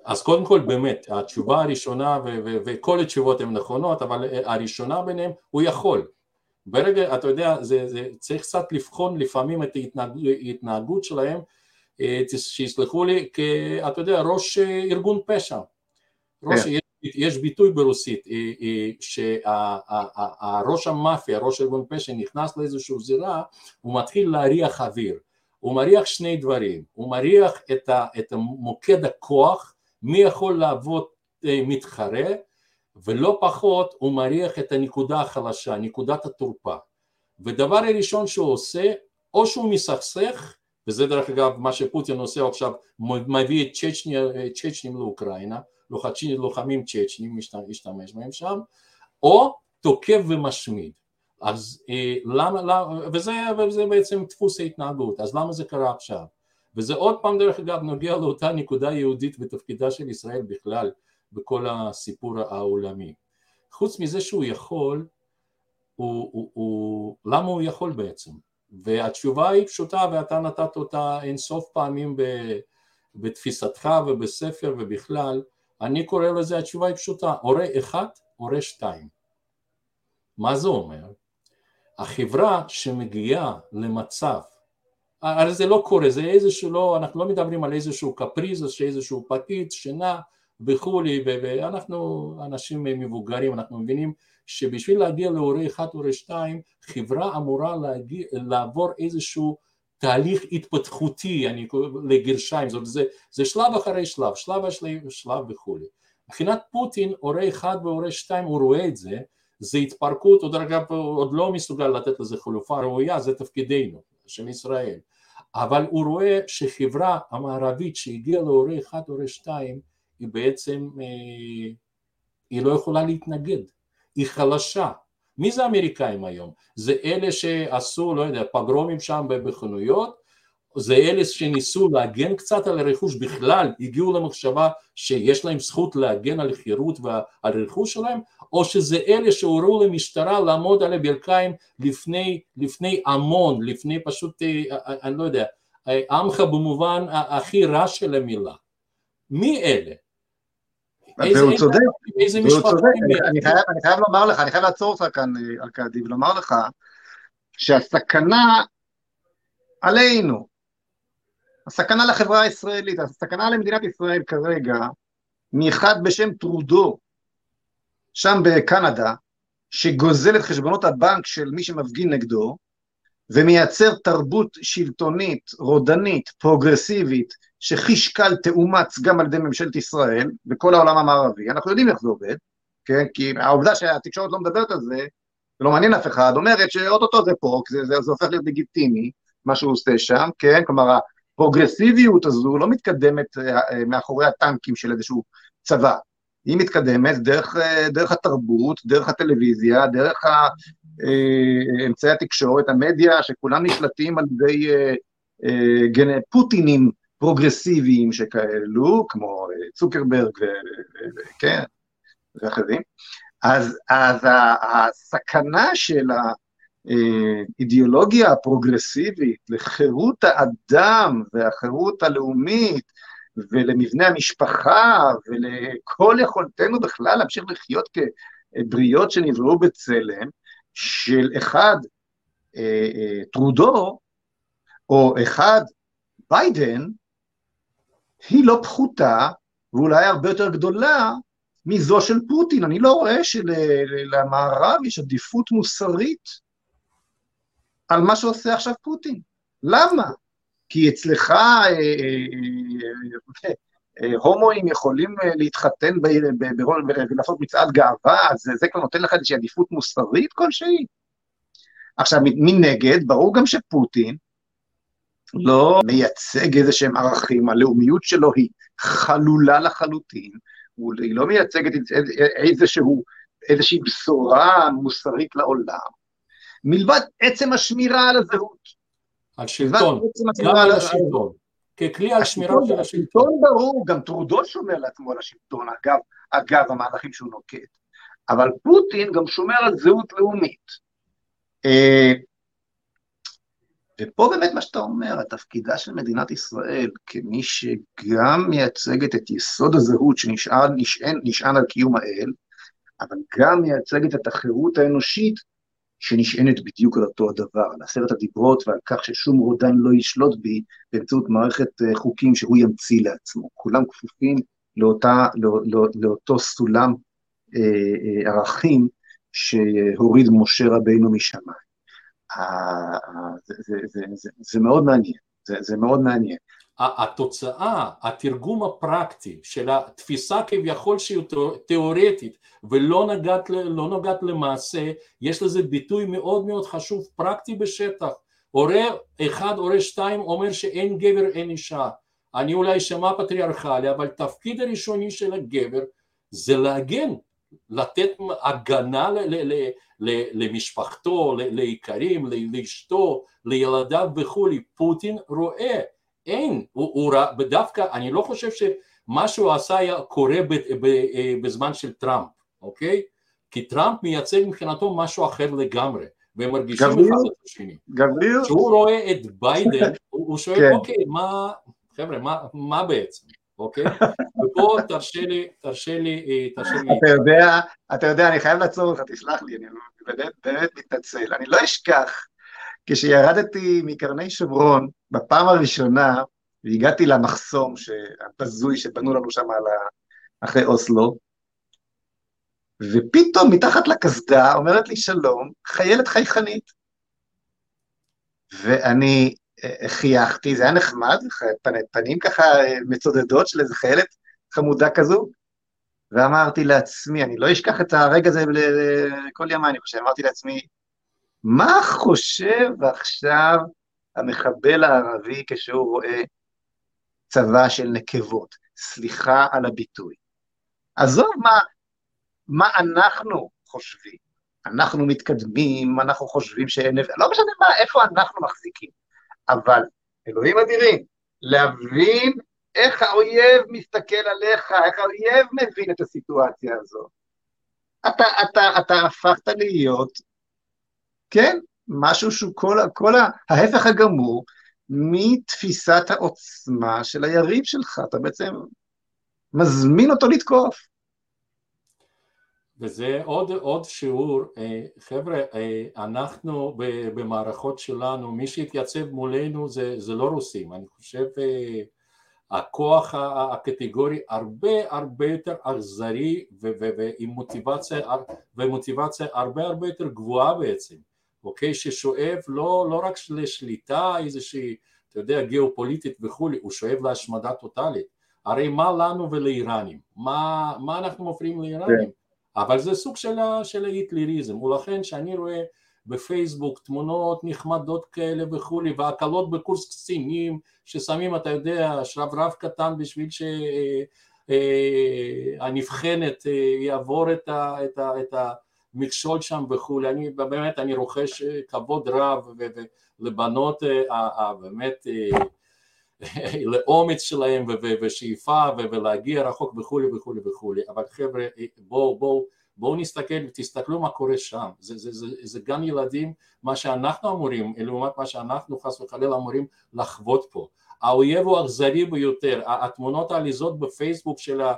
אז קודם כל באמת, התשובה הראשונה, וכל התשובות הן נכונות, אבל הראשונה ביניהן, הוא יכול. ברגע, אתה יודע, זה, זה צריך קצת לבחון לפעמים את ההתנהגות שלהם, אה, שיסלחו לי, אתה יודע, ראש אה, ארגון פשע. כן. יש, ביטוי ברוסית, אה, שהראש המאפיה, ראש ארגון פשע, נכנס לאיזושהי זירה, הוא מתחיל להריח אוויר. הוא מריח שני דברים, הוא מריח את, ה, את מוקד הכוח, מי יכול לעבוד אה, מתחרה, ולא פחות הוא מריח את הנקודה החלשה, נקודת התורפה. ודבר הראשון שהוא עושה, או שהוא מסכסך, וזה דרך אגב מה שפוטין עושה עכשיו, מביא את צ'צ'נים לאוקראינה, לוחמים צ'צ'נים, משתמש בהם שם, או תוקף ומשמיד. אז אה, למה, למה וזה, וזה בעצם דפוס ההתנהגות, אז למה זה קרה עכשיו? וזה עוד פעם דרך אגב נוגע לאותה נקודה יהודית בתפקידה של ישראל בכלל בכל הסיפור העולמי. חוץ מזה שהוא יכול, הוא, הוא, הוא, למה הוא יכול בעצם? והתשובה היא פשוטה ואתה נתת אותה אין סוף פעמים בתפיסתך ובספר ובכלל, אני קורא לזה התשובה היא פשוטה, הורה אחד, הורה שתיים. מה זה אומר? החברה שמגיעה למצב, הרי זה לא קורה, זה איזשהו, לא, אנחנו לא מדברים על איזשהו קפריזה שאיזשהו פקיד שנע וכולי, ואנחנו אנשים מבוגרים, אנחנו מבינים שבשביל להגיע להורה אחד, הורה שתיים, חברה אמורה להגיע, לעבור איזשהו תהליך התפתחותי, אני קורא לגרשיים, זאת זה, זה שלב אחרי שלב, שלב אחרי שלב וכולי. מבחינת פוטין, הורה אחד והורה שתיים, הוא רואה את זה, זה התפרקות, עוד אגב עוד לא מסוגל לתת לזה חלופה ראויה, זה תפקידנו, של ישראל. אבל הוא רואה שחברה המערבית שהגיעה להורה אחד, הורה שתיים, היא בעצם, אה, היא לא יכולה להתנגד, היא חלשה. מי זה האמריקאים היום? זה אלה שעשו, לא יודע, פגרומים שם בחנויות, זה אלה שניסו להגן קצת על הרכוש בכלל, הגיעו למחשבה שיש להם זכות להגן על חירות ועל הרכוש שלהם, או שזה אלה שהורו למשטרה לעמוד על הברכיים לפני, לפני המון, לפני פשוט, אה, אה, אני לא יודע, עמך במובן הכי רע של המילה. מי אלה? והוא צודק, איזה משפט... אני חייב לומר לך, אני חייב לעצור אותך כאן, ארכדי, ולומר לך שהסכנה עלינו, הסכנה לחברה הישראלית, הסכנה למדינת ישראל כרגע, מאחד בשם טרודו, שם בקנדה, שגוזל את חשבונות הבנק של מי שמפגין נגדו, ומייצר תרבות שלטונית, רודנית, פרוגרסיבית, שחיש קל תאומץ גם על ידי ממשלת ישראל וכל העולם המערבי. אנחנו יודעים איך זה עובד, כן? כי העובדה שהתקשורת לא מדברת על זה, זה לא מעניין אף אחד, אומרת שאו-טו-טו זה פה, זה, זה, זה הופך להיות לגיטימי, מה שהוא עושה שם, כן? כלומר, הפרוגרסיביות הזו לא מתקדמת מאחורי הטנקים של איזשהו צבא, היא מתקדמת דרך, דרך התרבות, דרך הטלוויזיה, דרך אמצעי התקשורת, המדיה, שכולם נשלטים על ידי פוטינים פרוגרסיביים שכאלו, כמו צוקרברג, כן, ואחרים. אז, אז הסכנה של האידיאולוגיה הפרוגרסיבית לחירות האדם והחירות הלאומית ולמבנה המשפחה ולכל יכולתנו בכלל להמשיך לחיות כבריות שנבראו בצלם, של אחד אה, אה, טרודו או אחד ביידן, היא לא פחותה ואולי הרבה יותר גדולה מזו של פוטין. אני לא רואה שלמערב יש עדיפות מוסרית על מה שעושה עכשיו פוטין. למה? כי אצלך אה, אה, אה, הומואים יכולים להתחתן ולעשות מצעד גאווה, אז זה כבר נותן לך איזושהי עדיפות מוסרית כלשהי? עכשיו, מנגד, ברור גם שפוטין לא מייצג איזה שהם ערכים, הלאומיות שלו היא חלולה לחלוטין, היא לא מייצגת איזשהו, איזושהי בשורה מוסרית לעולם, מלבד עצם השמירה על הזהות. על שלטון, גם על השלטון, ככלי על שמירה של השלטון. השלטון ברור, גם טרודו שומר לעצמו על השלטון, אגב, אגב המהלכים שהוא נוקט, אבל פוטין גם שומר על זהות לאומית. אה, ופה באמת מה שאתה אומר, התפקידה של מדינת ישראל כמי שגם מייצגת את יסוד הזהות שנשען נשען, נשען על קיום האל, אבל גם מייצגת את החירות האנושית שנשענת בדיוק על אותו הדבר, על עשרת הדיברות ועל כך ששום רודן לא ישלוט בי באמצעות מערכת אה, חוקים שהוא ימציא לעצמו. כולם כפופים לאותה, לא, לא, לאותו סולם אה, אה, ערכים שהוריד משה רבינו משמיים. זה, זה, זה, זה, זה מאוד מעניין, זה, זה מאוד מעניין. התוצאה, התרגום הפרקטי של התפיסה כביכול שהיא תיאורטית ולא נוגעת, לא נוגעת למעשה, יש לזה ביטוי מאוד מאוד חשוב פרקטי בשטח. הורה אחד, הורה שתיים אומר שאין גבר אין אישה. אני אולי אשמע פטריארכלי, אבל תפקיד הראשוני של הגבר זה להגן, לתת הגנה ל- ל- ל- למשפחתו, לאיכרים, לאשתו, לילדיו וכולי, פוטין רואה, אין, הוא, הוא דווקא, אני לא חושב שמה שהוא עשה היה קורה ב, ב, אה, בזמן של טראמפ, אוקיי? כי טראמפ מייצג מבחינתו משהו אחר לגמרי, והם מרגישים אחד את השני. גביר. כשהוא רואה את ביידן, הוא שואל, כן. אוקיי, מה, חבר'ה, מה, מה בעצם? אוקיי? ופה תרשה לי, תרשה לי, אה, תרשה לי. אתה יודע, אתה יודע, אני חייב לעצור אותך, תסלח לי, אני באמת, באמת מתנצל. אני לא אשכח, כשירדתי מקרני שברון בפעם הראשונה, והגעתי למחסום הבזוי שבנו לנו שם אחרי אוסלו, ופתאום מתחת לקסדה אומרת לי שלום, חיילת חייכנית. ואני חייכתי, זה היה נחמד, פנים ככה מצודדות של איזה חיילת חמודה כזו, ואמרתי לעצמי, אני לא אשכח את הרגע הזה לכל ימי, אני חושב, אמרתי לעצמי, מה חושב עכשיו המחבל הערבי כשהוא רואה צבא של נקבות? סליחה על הביטוי. עזוב מה, מה אנחנו חושבים. אנחנו מתקדמים, אנחנו חושבים שאין... לא משנה מה, איפה אנחנו מחזיקים. אבל, אלוהים אדירים, להבין איך האויב מסתכל עליך, איך האויב מבין את הסיטואציה הזאת. אתה, אתה, אתה הפכת להיות, כן, משהו שהוא כל, כל ההפך הגמור מתפיסת העוצמה של היריב שלך, אתה בעצם מזמין אותו לתקוף. וזה עוד, עוד שיעור, אה, חבר'ה, אה, אנחנו במערכות שלנו, מי שהתייצב מולנו זה, זה לא רוסים, אני חושב אה, הכוח הקטגורי הרבה הרבה יותר אכזרי ועם מוטיבציה, ומוטיבציה הרבה הרבה יותר גבוהה בעצם, אוקיי? ששואב לא, לא רק לשליטה איזושהי, אתה יודע, גיאופוליטית וכולי, הוא שואב להשמדה טוטאלית. הרי מה לנו ולאיראנים? מה, מה אנחנו מפריעים לאיראנים? כן. אבל זה סוג של, של ההיטלריזם, ולכן כשאני רואה בפייסבוק, תמונות נחמדות כאלה וכולי, והקלות בקורס קצינים ששמים, אתה יודע, שרברב קטן בשביל שהנבחנת יעבור את, ה, את, ה, את המכשול שם וכולי, אני באמת, אני רוכש כבוד רב לבנות באמת לאומץ שלהם ושאיפה ולהגיע רחוק וכולי וכולי וכולי, אבל חבר'ה בואו בואו בואו נסתכל, תסתכלו מה קורה שם, זה, זה, זה, זה גן ילדים, מה שאנחנו אמורים, לעומת מה שאנחנו חס וחלילה אמורים לחוות פה. האויב הוא אכזרי ביותר, התמונות העליזות בפייסבוק של היפים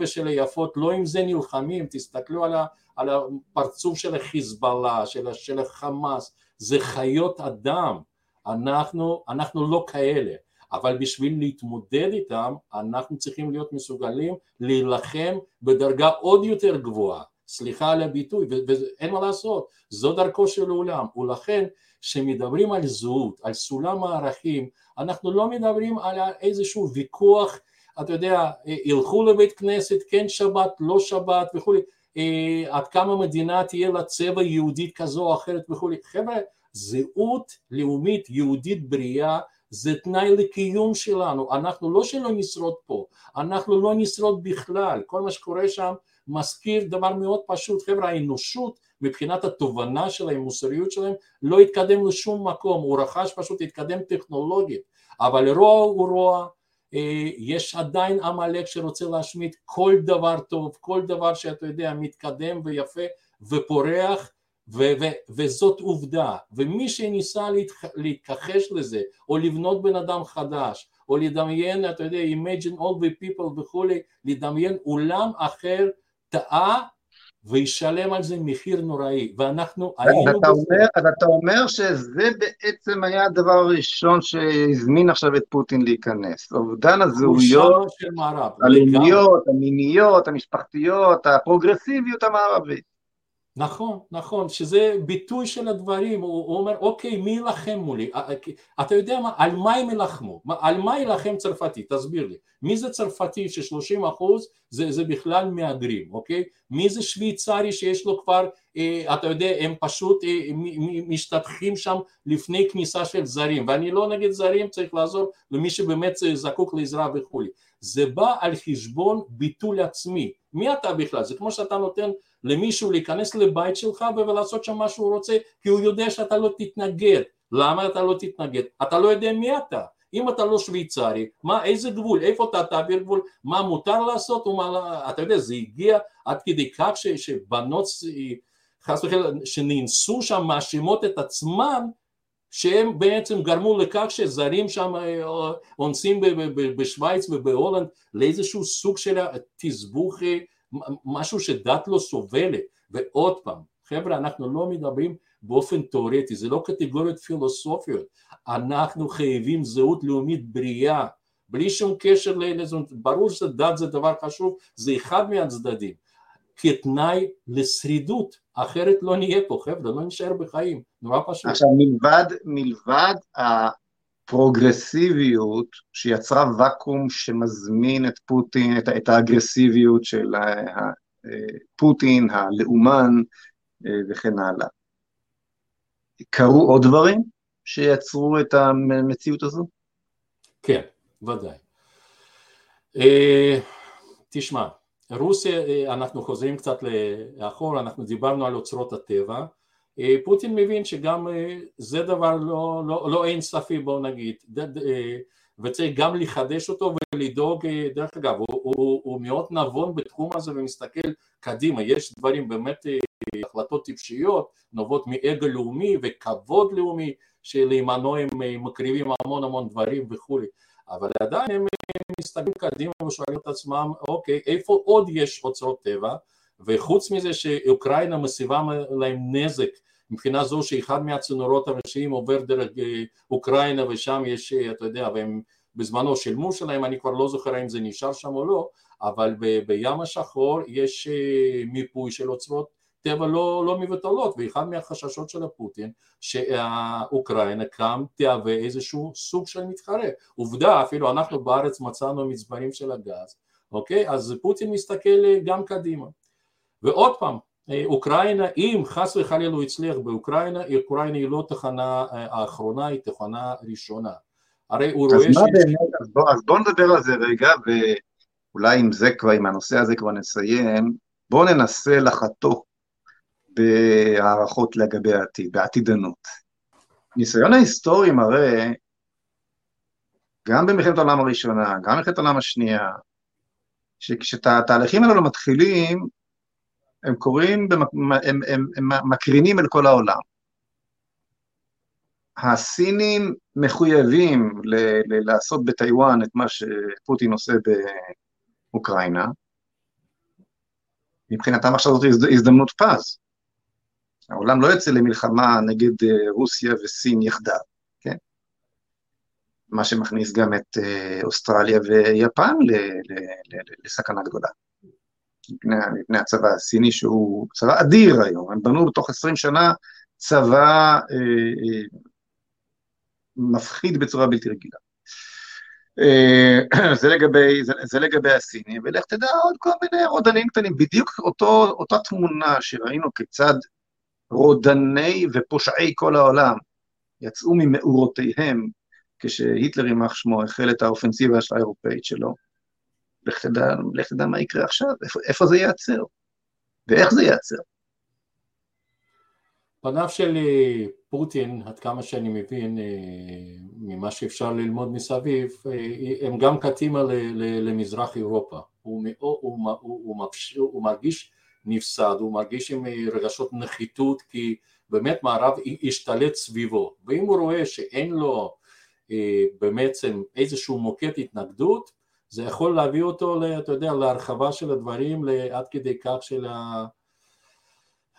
ושל היפות, לא עם זה נלחמים, תסתכלו על, ה, על הפרצוף של החיזבאללה, של, של החמאס, זה חיות אדם, אנחנו, אנחנו לא כאלה. אבל בשביל להתמודד איתם אנחנו צריכים להיות מסוגלים להילחם בדרגה עוד יותר גבוהה, סליחה על הביטוי, ואין מה לעשות, זו דרכו של העולם, ולכן כשמדברים על זהות, על סולם הערכים, אנחנו לא מדברים על איזשהו ויכוח, אתה יודע, ילכו לבית כנסת, כן שבת, לא שבת וכולי, אה, עד כמה מדינה תהיה לה צבע יהודית כזו או אחרת וכולי, חבר'ה, זהות לאומית יהודית בריאה זה תנאי לקיום שלנו, אנחנו לא שלא נשרוד פה, אנחנו לא נשרוד בכלל, כל מה שקורה שם מזכיר דבר מאוד פשוט, חבר'ה האנושות מבחינת התובנה שלהם, מוסריות שלהם, לא התקדם לשום מקום, הוא רכש פשוט התקדם טכנולוגית, אבל רוע הוא רוע, אה, יש עדיין עמלק שרוצה להשמיד כל דבר טוב, כל דבר שאתה יודע מתקדם ויפה ופורח ו- ו- וזאת עובדה, ומי שניסה להתכ- להתכחש לזה, או לבנות בן אדם חדש, או לדמיין, אתה יודע, imagine all the people וכולי, לדמיין עולם אחר, טעה וישלם על זה מחיר נוראי, ואנחנו היינו... אתה אומר, אז אתה אומר שזה בעצם היה הדבר הראשון שהזמין עכשיו את פוטין להיכנס, אובדן הזהויות, הלאומיות, המיניות, המשפחתיות, הפרוגרסיביות המערבית. נכון, נכון, שזה ביטוי של הדברים, הוא, הוא אומר אוקיי מי ילחם מולי, אתה יודע מה, על מה הם ילחמו, על מה ילחם צרפתי, תסביר לי, מי זה צרפתי ש-30 אחוז זה, זה בכלל מהגרים, אוקיי, מי זה שוויצרי שיש לו כבר, אה, אתה יודע, הם פשוט אה, משתטחים שם לפני כניסה של זרים, ואני לא נגד זרים, צריך לעזור למי שבאמת זקוק לעזרה וכולי, זה בא על חשבון ביטול עצמי, מי אתה בכלל, זה כמו שאתה נותן למישהו להיכנס לבית שלך ולעשות שם מה שהוא רוצה כי הוא יודע שאתה לא תתנגד. למה אתה לא תתנגד? אתה לא יודע מי אתה. אם אתה לא שוויצרי, מה, איזה גבול, איפה אתה תעביר גבול, מה מותר לעשות ומה, לא, אתה יודע, זה הגיע עד כדי כך ש, שבנות, חס וחלילה, שנאנסו שם מאשימות את עצמן שהם בעצם גרמו לכך שזרים שם אה, אונסים בשוויץ ובהולנד לאיזשהו סוג של תסבוך משהו שדת לא סובלת, ועוד פעם, חבר'ה אנחנו לא מדברים באופן תיאורטי, זה לא קטגוריות פילוסופיות, אנחנו חייבים זהות לאומית בריאה, בלי שום קשר לזהות, ברור שדת זה דבר חשוב, זה אחד מהצדדים, כתנאי לשרידות, אחרת לא נהיה פה חבר'ה, לא נשאר בחיים, נורא פשוט. עכשיו מלבד, מלבד הפרוגרסיביות שיצרה ואקום שמזמין את פוטין, את, את האגרסיביות של פוטין, הלאומן אה, וכן הלאה. קרו עוד דברים שיצרו את המציאות הזו? כן, ודאי. אה, תשמע, רוסיה, אה, אנחנו חוזרים קצת לאחור, אנחנו דיברנו על אוצרות הטבע, פוטין מבין שגם אה, זה דבר לא, לא, לא אין ספי בוא נגיד. אה, וצריך גם לחדש אותו ולדאוג, דרך אגב הוא, הוא, הוא מאוד נבון בתחום הזה ומסתכל קדימה, יש דברים באמת החלטות טיפשיות נובעות מאגו לאומי וכבוד לאומי שלעימנו הם מקריבים המון המון דברים וכולי אבל עדיין הם מסתכלים קדימה ושואלים את עצמם אוקיי איפה עוד יש אוצרות טבע וחוץ מזה שאוקראינה מסיבה להם נזק מבחינה זו שאחד מהצינורות הראשיים עובר דרך אה, אוקראינה ושם יש, אה, אתה יודע, והם בזמנו שילמו שלהם, אני כבר לא זוכר אם זה נשאר שם או לא, אבל ב, בים השחור יש אה, מיפוי של אוצרות טבע לא, לא מבטלות, ואחד מהחששות של הפוטין שאוקראינה גם תהווה איזשהו סוג של מתחרה. עובדה, אפילו אנחנו בארץ מצאנו מצברים של הגז, אוקיי? אז פוטין מסתכל גם קדימה. ועוד פעם, אוקראינה, אם חס וחלילה הוא הצליח באוקראינה, אוקראינה היא לא תחנה האחרונה, היא תחנה ראשונה. הרי הוא רואה ש... אז בוא, אז בוא נדבר על זה רגע, ואולי עם זה כבר, עם הנושא הזה כבר נסיים. בואו ננסה לחתוך בהערכות לגבי העתיד, בעתידנות. ניסיון ההיסטורי מראה, גם במלחמת העולם הראשונה, גם במלחמת העולם השנייה, שכשהתהליכים האלו מתחילים, הם קורים, הם, הם, הם, הם מקרינים אל כל העולם. הסינים מחויבים ל, ל, לעשות בטיוואן את מה שפוטין עושה באוקראינה, מבחינתם עכשיו זאת הזדמנות פז. העולם לא יוצא למלחמה נגד אה, רוסיה וסין יחדיו, כן? מה שמכניס גם את אה, אוסטרליה ויפן לסכנה גדולה. מפני, מפני הצבא הסיני שהוא צבא אדיר היום, הם בנו בתוך עשרים שנה צבא אה, אה, מפחיד בצורה בלתי רגילה. אה, זה לגבי, זה, זה לגבי הסינים, ולך תדע עוד כל מיני רודנים קטנים, בדיוק אותו, אותה תמונה שראינו כיצד רודני ופושעי כל העולם יצאו ממאורותיהם כשהיטלר יימח שמו החל את האופנסיבה האירופאית שלו, לך תדע, לך תדע מה יקרה עכשיו, איפה, איפה זה ייעצר, ואיך זה ייעצר. פניו של אה, פוטין, עד כמה שאני מבין אה, ממה שאפשר ללמוד מסביב, אה, הם גם קטימה למזרח אירופה. הוא, הוא, הוא, הוא, הוא מרגיש נפסד, הוא מרגיש עם רגשות נחיתות כי באמת מערב השתלט סביבו, ואם הוא רואה שאין לו בעצם איזשהו מוקד התנגדות, זה יכול להביא אותו, אתה יודע, להרחבה של הדברים עד כדי כך של ה...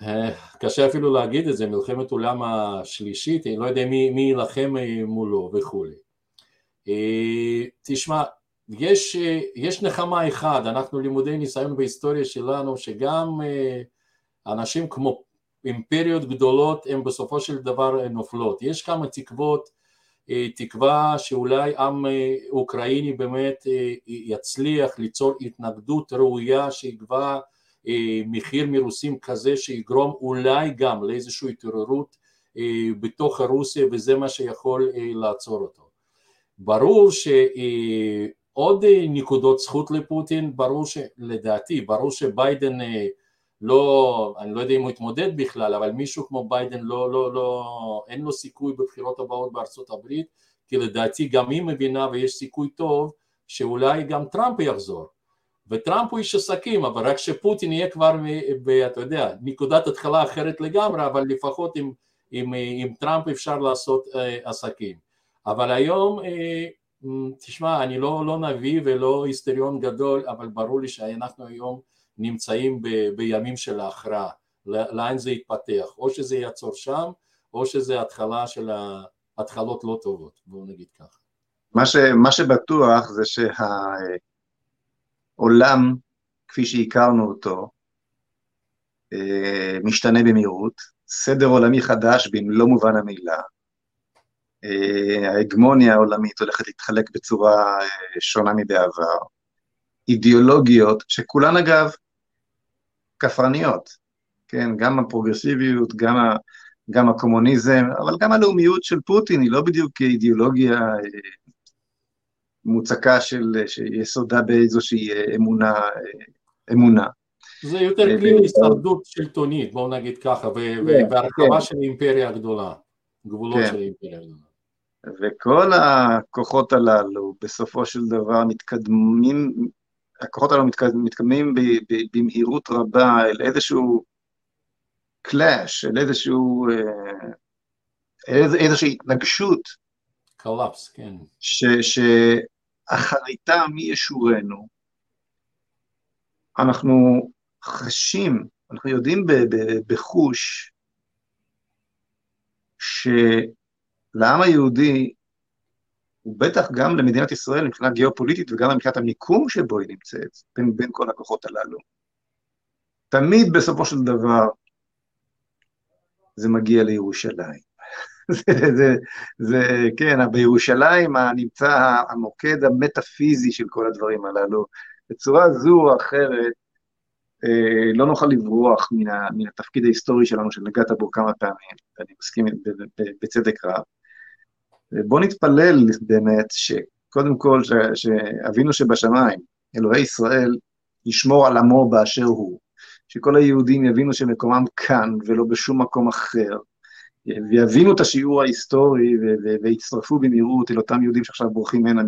אה, קשה אפילו להגיד את זה, מלחמת עולם השלישית, אני לא יודע מי, יילחם מולו וכולי. אה, תשמע, יש, יש נחמה אחד, אנחנו לימודי ניסיון בהיסטוריה שלנו, שגם אה, אנשים כמו אימפריות גדולות הן בסופו של דבר נופלות. יש כמה תקוות, תקווה שאולי עם אוקראיני באמת יצליח ליצור התנגדות ראויה אה, מחיר מרוסים כזה שיגרום אולי גם לאיזושהי התעוררות אה, בתוך הרוסיה וזה מה שיכול אה, לעצור אותו. ברור שעוד נקודות זכות לפוטין, ברור שלדעתי, ברור שביידן לא, אני לא יודע אם הוא יתמודד בכלל, אבל מישהו כמו ביידן לא, לא, לא, אין לו סיכוי בבחירות הבאות בארצות הברית, כי לדעתי גם היא מבינה ויש סיכוי טוב שאולי גם טראמפ יחזור. וטראמפ הוא איש עסקים, אבל רק שפוטין יהיה כבר, אתה יודע, נקודת התחלה אחרת לגמרי, אבל לפחות עם, עם, עם טראמפ אפשר לעשות אה, עסקים. אבל היום, אה, תשמע, אני לא, לא נביא ולא היסטריון גדול, אבל ברור לי שאנחנו היום נמצאים ב, בימים של ההכרעה, לאן זה יתפתח, או שזה יעצור שם, או שזה התחלה של התחלות לא טובות, בואו נגיד ככה. מה, ש, מה שבטוח זה שה... עולם כפי שהכרנו אותו אה, משתנה במהירות, סדר עולמי חדש במלוא מובן המילה, אה, ההגמוניה העולמית הולכת להתחלק בצורה אה, שונה מבעבר, אידיאולוגיות שכולן אגב כפרניות, כן, גם הפרוגרסיביות, גם, ה, גם הקומוניזם, אבל גם הלאומיות של פוטין היא לא בדיוק אידיאולוגיה מוצקה של, שיסודה באיזושהי אה, אמונה, אה, אמונה. זה יותר אה, כלי הישרדות שלטונית, בואו נגיד ככה, כן, והרחבה כן. של האימפריה הגדולה, גבולות כן. של האימפריה הגדולה. וכל הכוחות הללו בסופו של דבר מתקדמים, הכוחות הללו מתקדמים במהירות רבה אל איזשהו clash, אל איזשהו, איזושהי התנגשות. collapse, כן. ש, ש, אחריתה מי ישורנו, אנחנו חשים, אנחנו יודעים בחוש, שלעם היהודי, ובטח גם למדינת ישראל מבחינה גיאופוליטית וגם מבחינת המיקום שבו היא נמצאת, בין, בין כל הכוחות הללו, תמיד בסופו של דבר זה מגיע לירושלים. זה, זה, זה, כן, בירושלים נמצא המוקד המטאפיזי של כל הדברים הללו. בצורה זו או אחרת, אה, לא נוכל לברוח מן, ה, מן התפקיד ההיסטורי שלנו שנגעת בו כמה פעמים, ואני מסכים בצדק רב. בוא נתפלל באמת שקודם כל שאבינו שבשמיים, אלוהי ישראל, ישמור על עמו באשר הוא, שכל היהודים יבינו שמקומם כאן ולא בשום מקום אחר, ויבינו את השיעור ההיסטורי ויצטרפו במהירות אל אותם יהודים שעכשיו בורחים הנה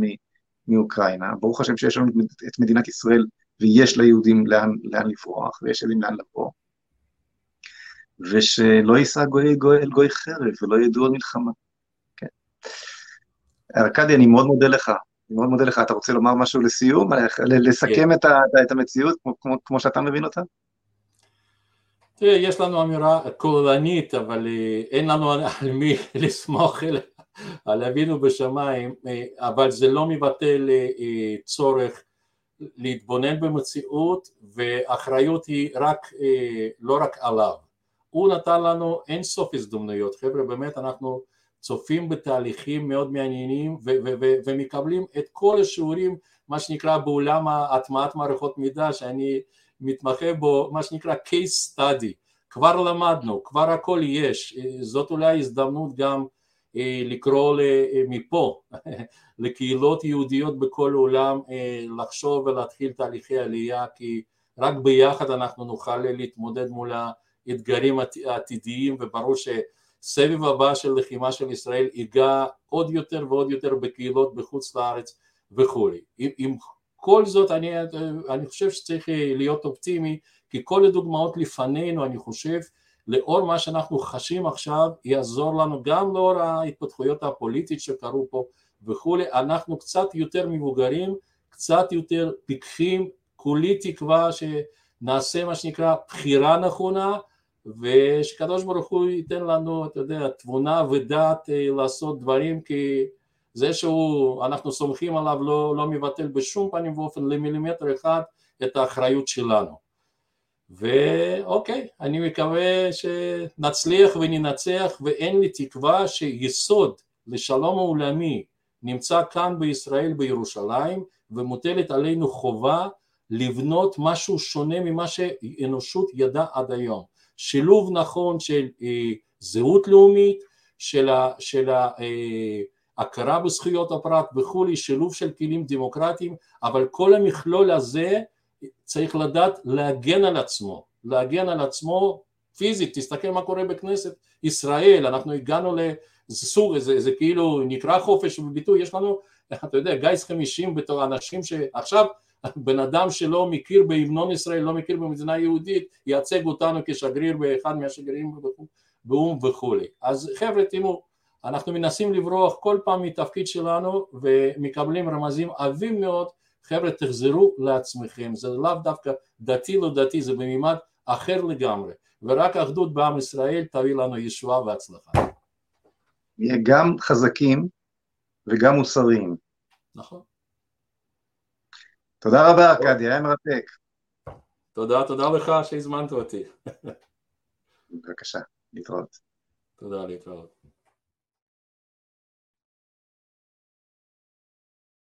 מאוקראינה. ברוך השם שיש לנו את מדינת ישראל ויש ליהודים לאן, לאן לברוח ויש להם לאן לבוא. ושלא יישא גוי, גוי גוי חרב ולא ידעו על מלחמה. ארכדי, אני מאוד מודה לך. אני מאוד מודה לך. אתה רוצה לומר משהו לסיום? לסכם כן. את, ה, את המציאות כמו, כמו שאתה מבין אותה? תראה, יש לנו אמירה כוללנית, אבל אה, אין לנו על מי לסמוך על אבינו בשמיים, אה, אבל זה לא מבטל אה, צורך להתבונן במציאות, ואחריות היא רק, לא רק עליו. הוא נתן לנו אין סוף הזדמנויות, חבר'ה, באמת אנחנו צופים בתהליכים מאוד מעניינים ומקבלים את כל השיעורים, מה שנקרא בעולם הטמעת מערכות מידע, שאני מתמחה בו, מה שנקרא case study, כבר למדנו, כבר הכל יש, זאת אולי הזדמנות גם אה, לקרוא אה, מפה לקהילות יהודיות בכל העולם אה, לחשוב ולהתחיל תהליכי עלייה כי רק ביחד אנחנו נוכל להתמודד מול האתגרים העתידיים וברור שסבב הבא של לחימה של ישראל ייגע עוד יותר ועוד יותר בקהילות בחוץ לארץ וכולי. עם, כל זאת אני, אני חושב שצריך להיות אופטימי כי כל הדוגמאות לפנינו אני חושב לאור מה שאנחנו חשים עכשיו יעזור לנו גם לאור ההתפתחויות הפוליטית שקרו פה וכולי אנחנו קצת יותר מבוגרים קצת יותר פיקחים כולי תקווה שנעשה מה שנקרא בחירה נכונה ושקדוש ברוך הוא ייתן לנו אתה יודע תבונה ודעת אה, לעשות דברים כי זה שהוא, אנחנו סומכים עליו לא, לא מבטל בשום פנים ואופן למילימטר אחד את האחריות שלנו. ואוקיי, אני מקווה שנצליח וננצח ואין לי תקווה שיסוד לשלום העולמי נמצא כאן בישראל בירושלים ומוטלת עלינו חובה לבנות משהו שונה ממה שאנושות ידעה עד היום. שילוב נכון של אה, זהות לאומית, של, ה, של ה, אה, הכרה בזכויות הפרט וכולי, שילוב של כלים דמוקרטיים, אבל כל המכלול הזה צריך לדעת להגן על עצמו, להגן על עצמו פיזית, תסתכל מה קורה בכנסת ישראל, אנחנו הגענו לסוג, זה, זה כאילו נקרא חופש ביטוי, יש לנו, אתה יודע, גיס חמישים בתור אנשים שעכשיו בן אדם שלא מכיר בהמנון ישראל, לא מכיר במדינה יהודית, ייצג אותנו כשגריר באחד מהשגרירים באו"ם וכולי. אז חבר'ה תראו, אנחנו מנסים לברוח כל פעם מתפקיד שלנו ומקבלים רמזים עבים מאוד חבר'ה תחזרו לעצמכם, זה לאו דווקא דתי לא דתי, זה במימד אחר לגמרי, ורק אחדות בעם ישראל תביא לנו ישועה והצלחה. גם חזקים וגם מוסריים. נכון. תודה רבה, ארכדי, היה מרתק. תודה, תודה לך שהזמנת אותי. בבקשה, להתראות. תודה, להתראות.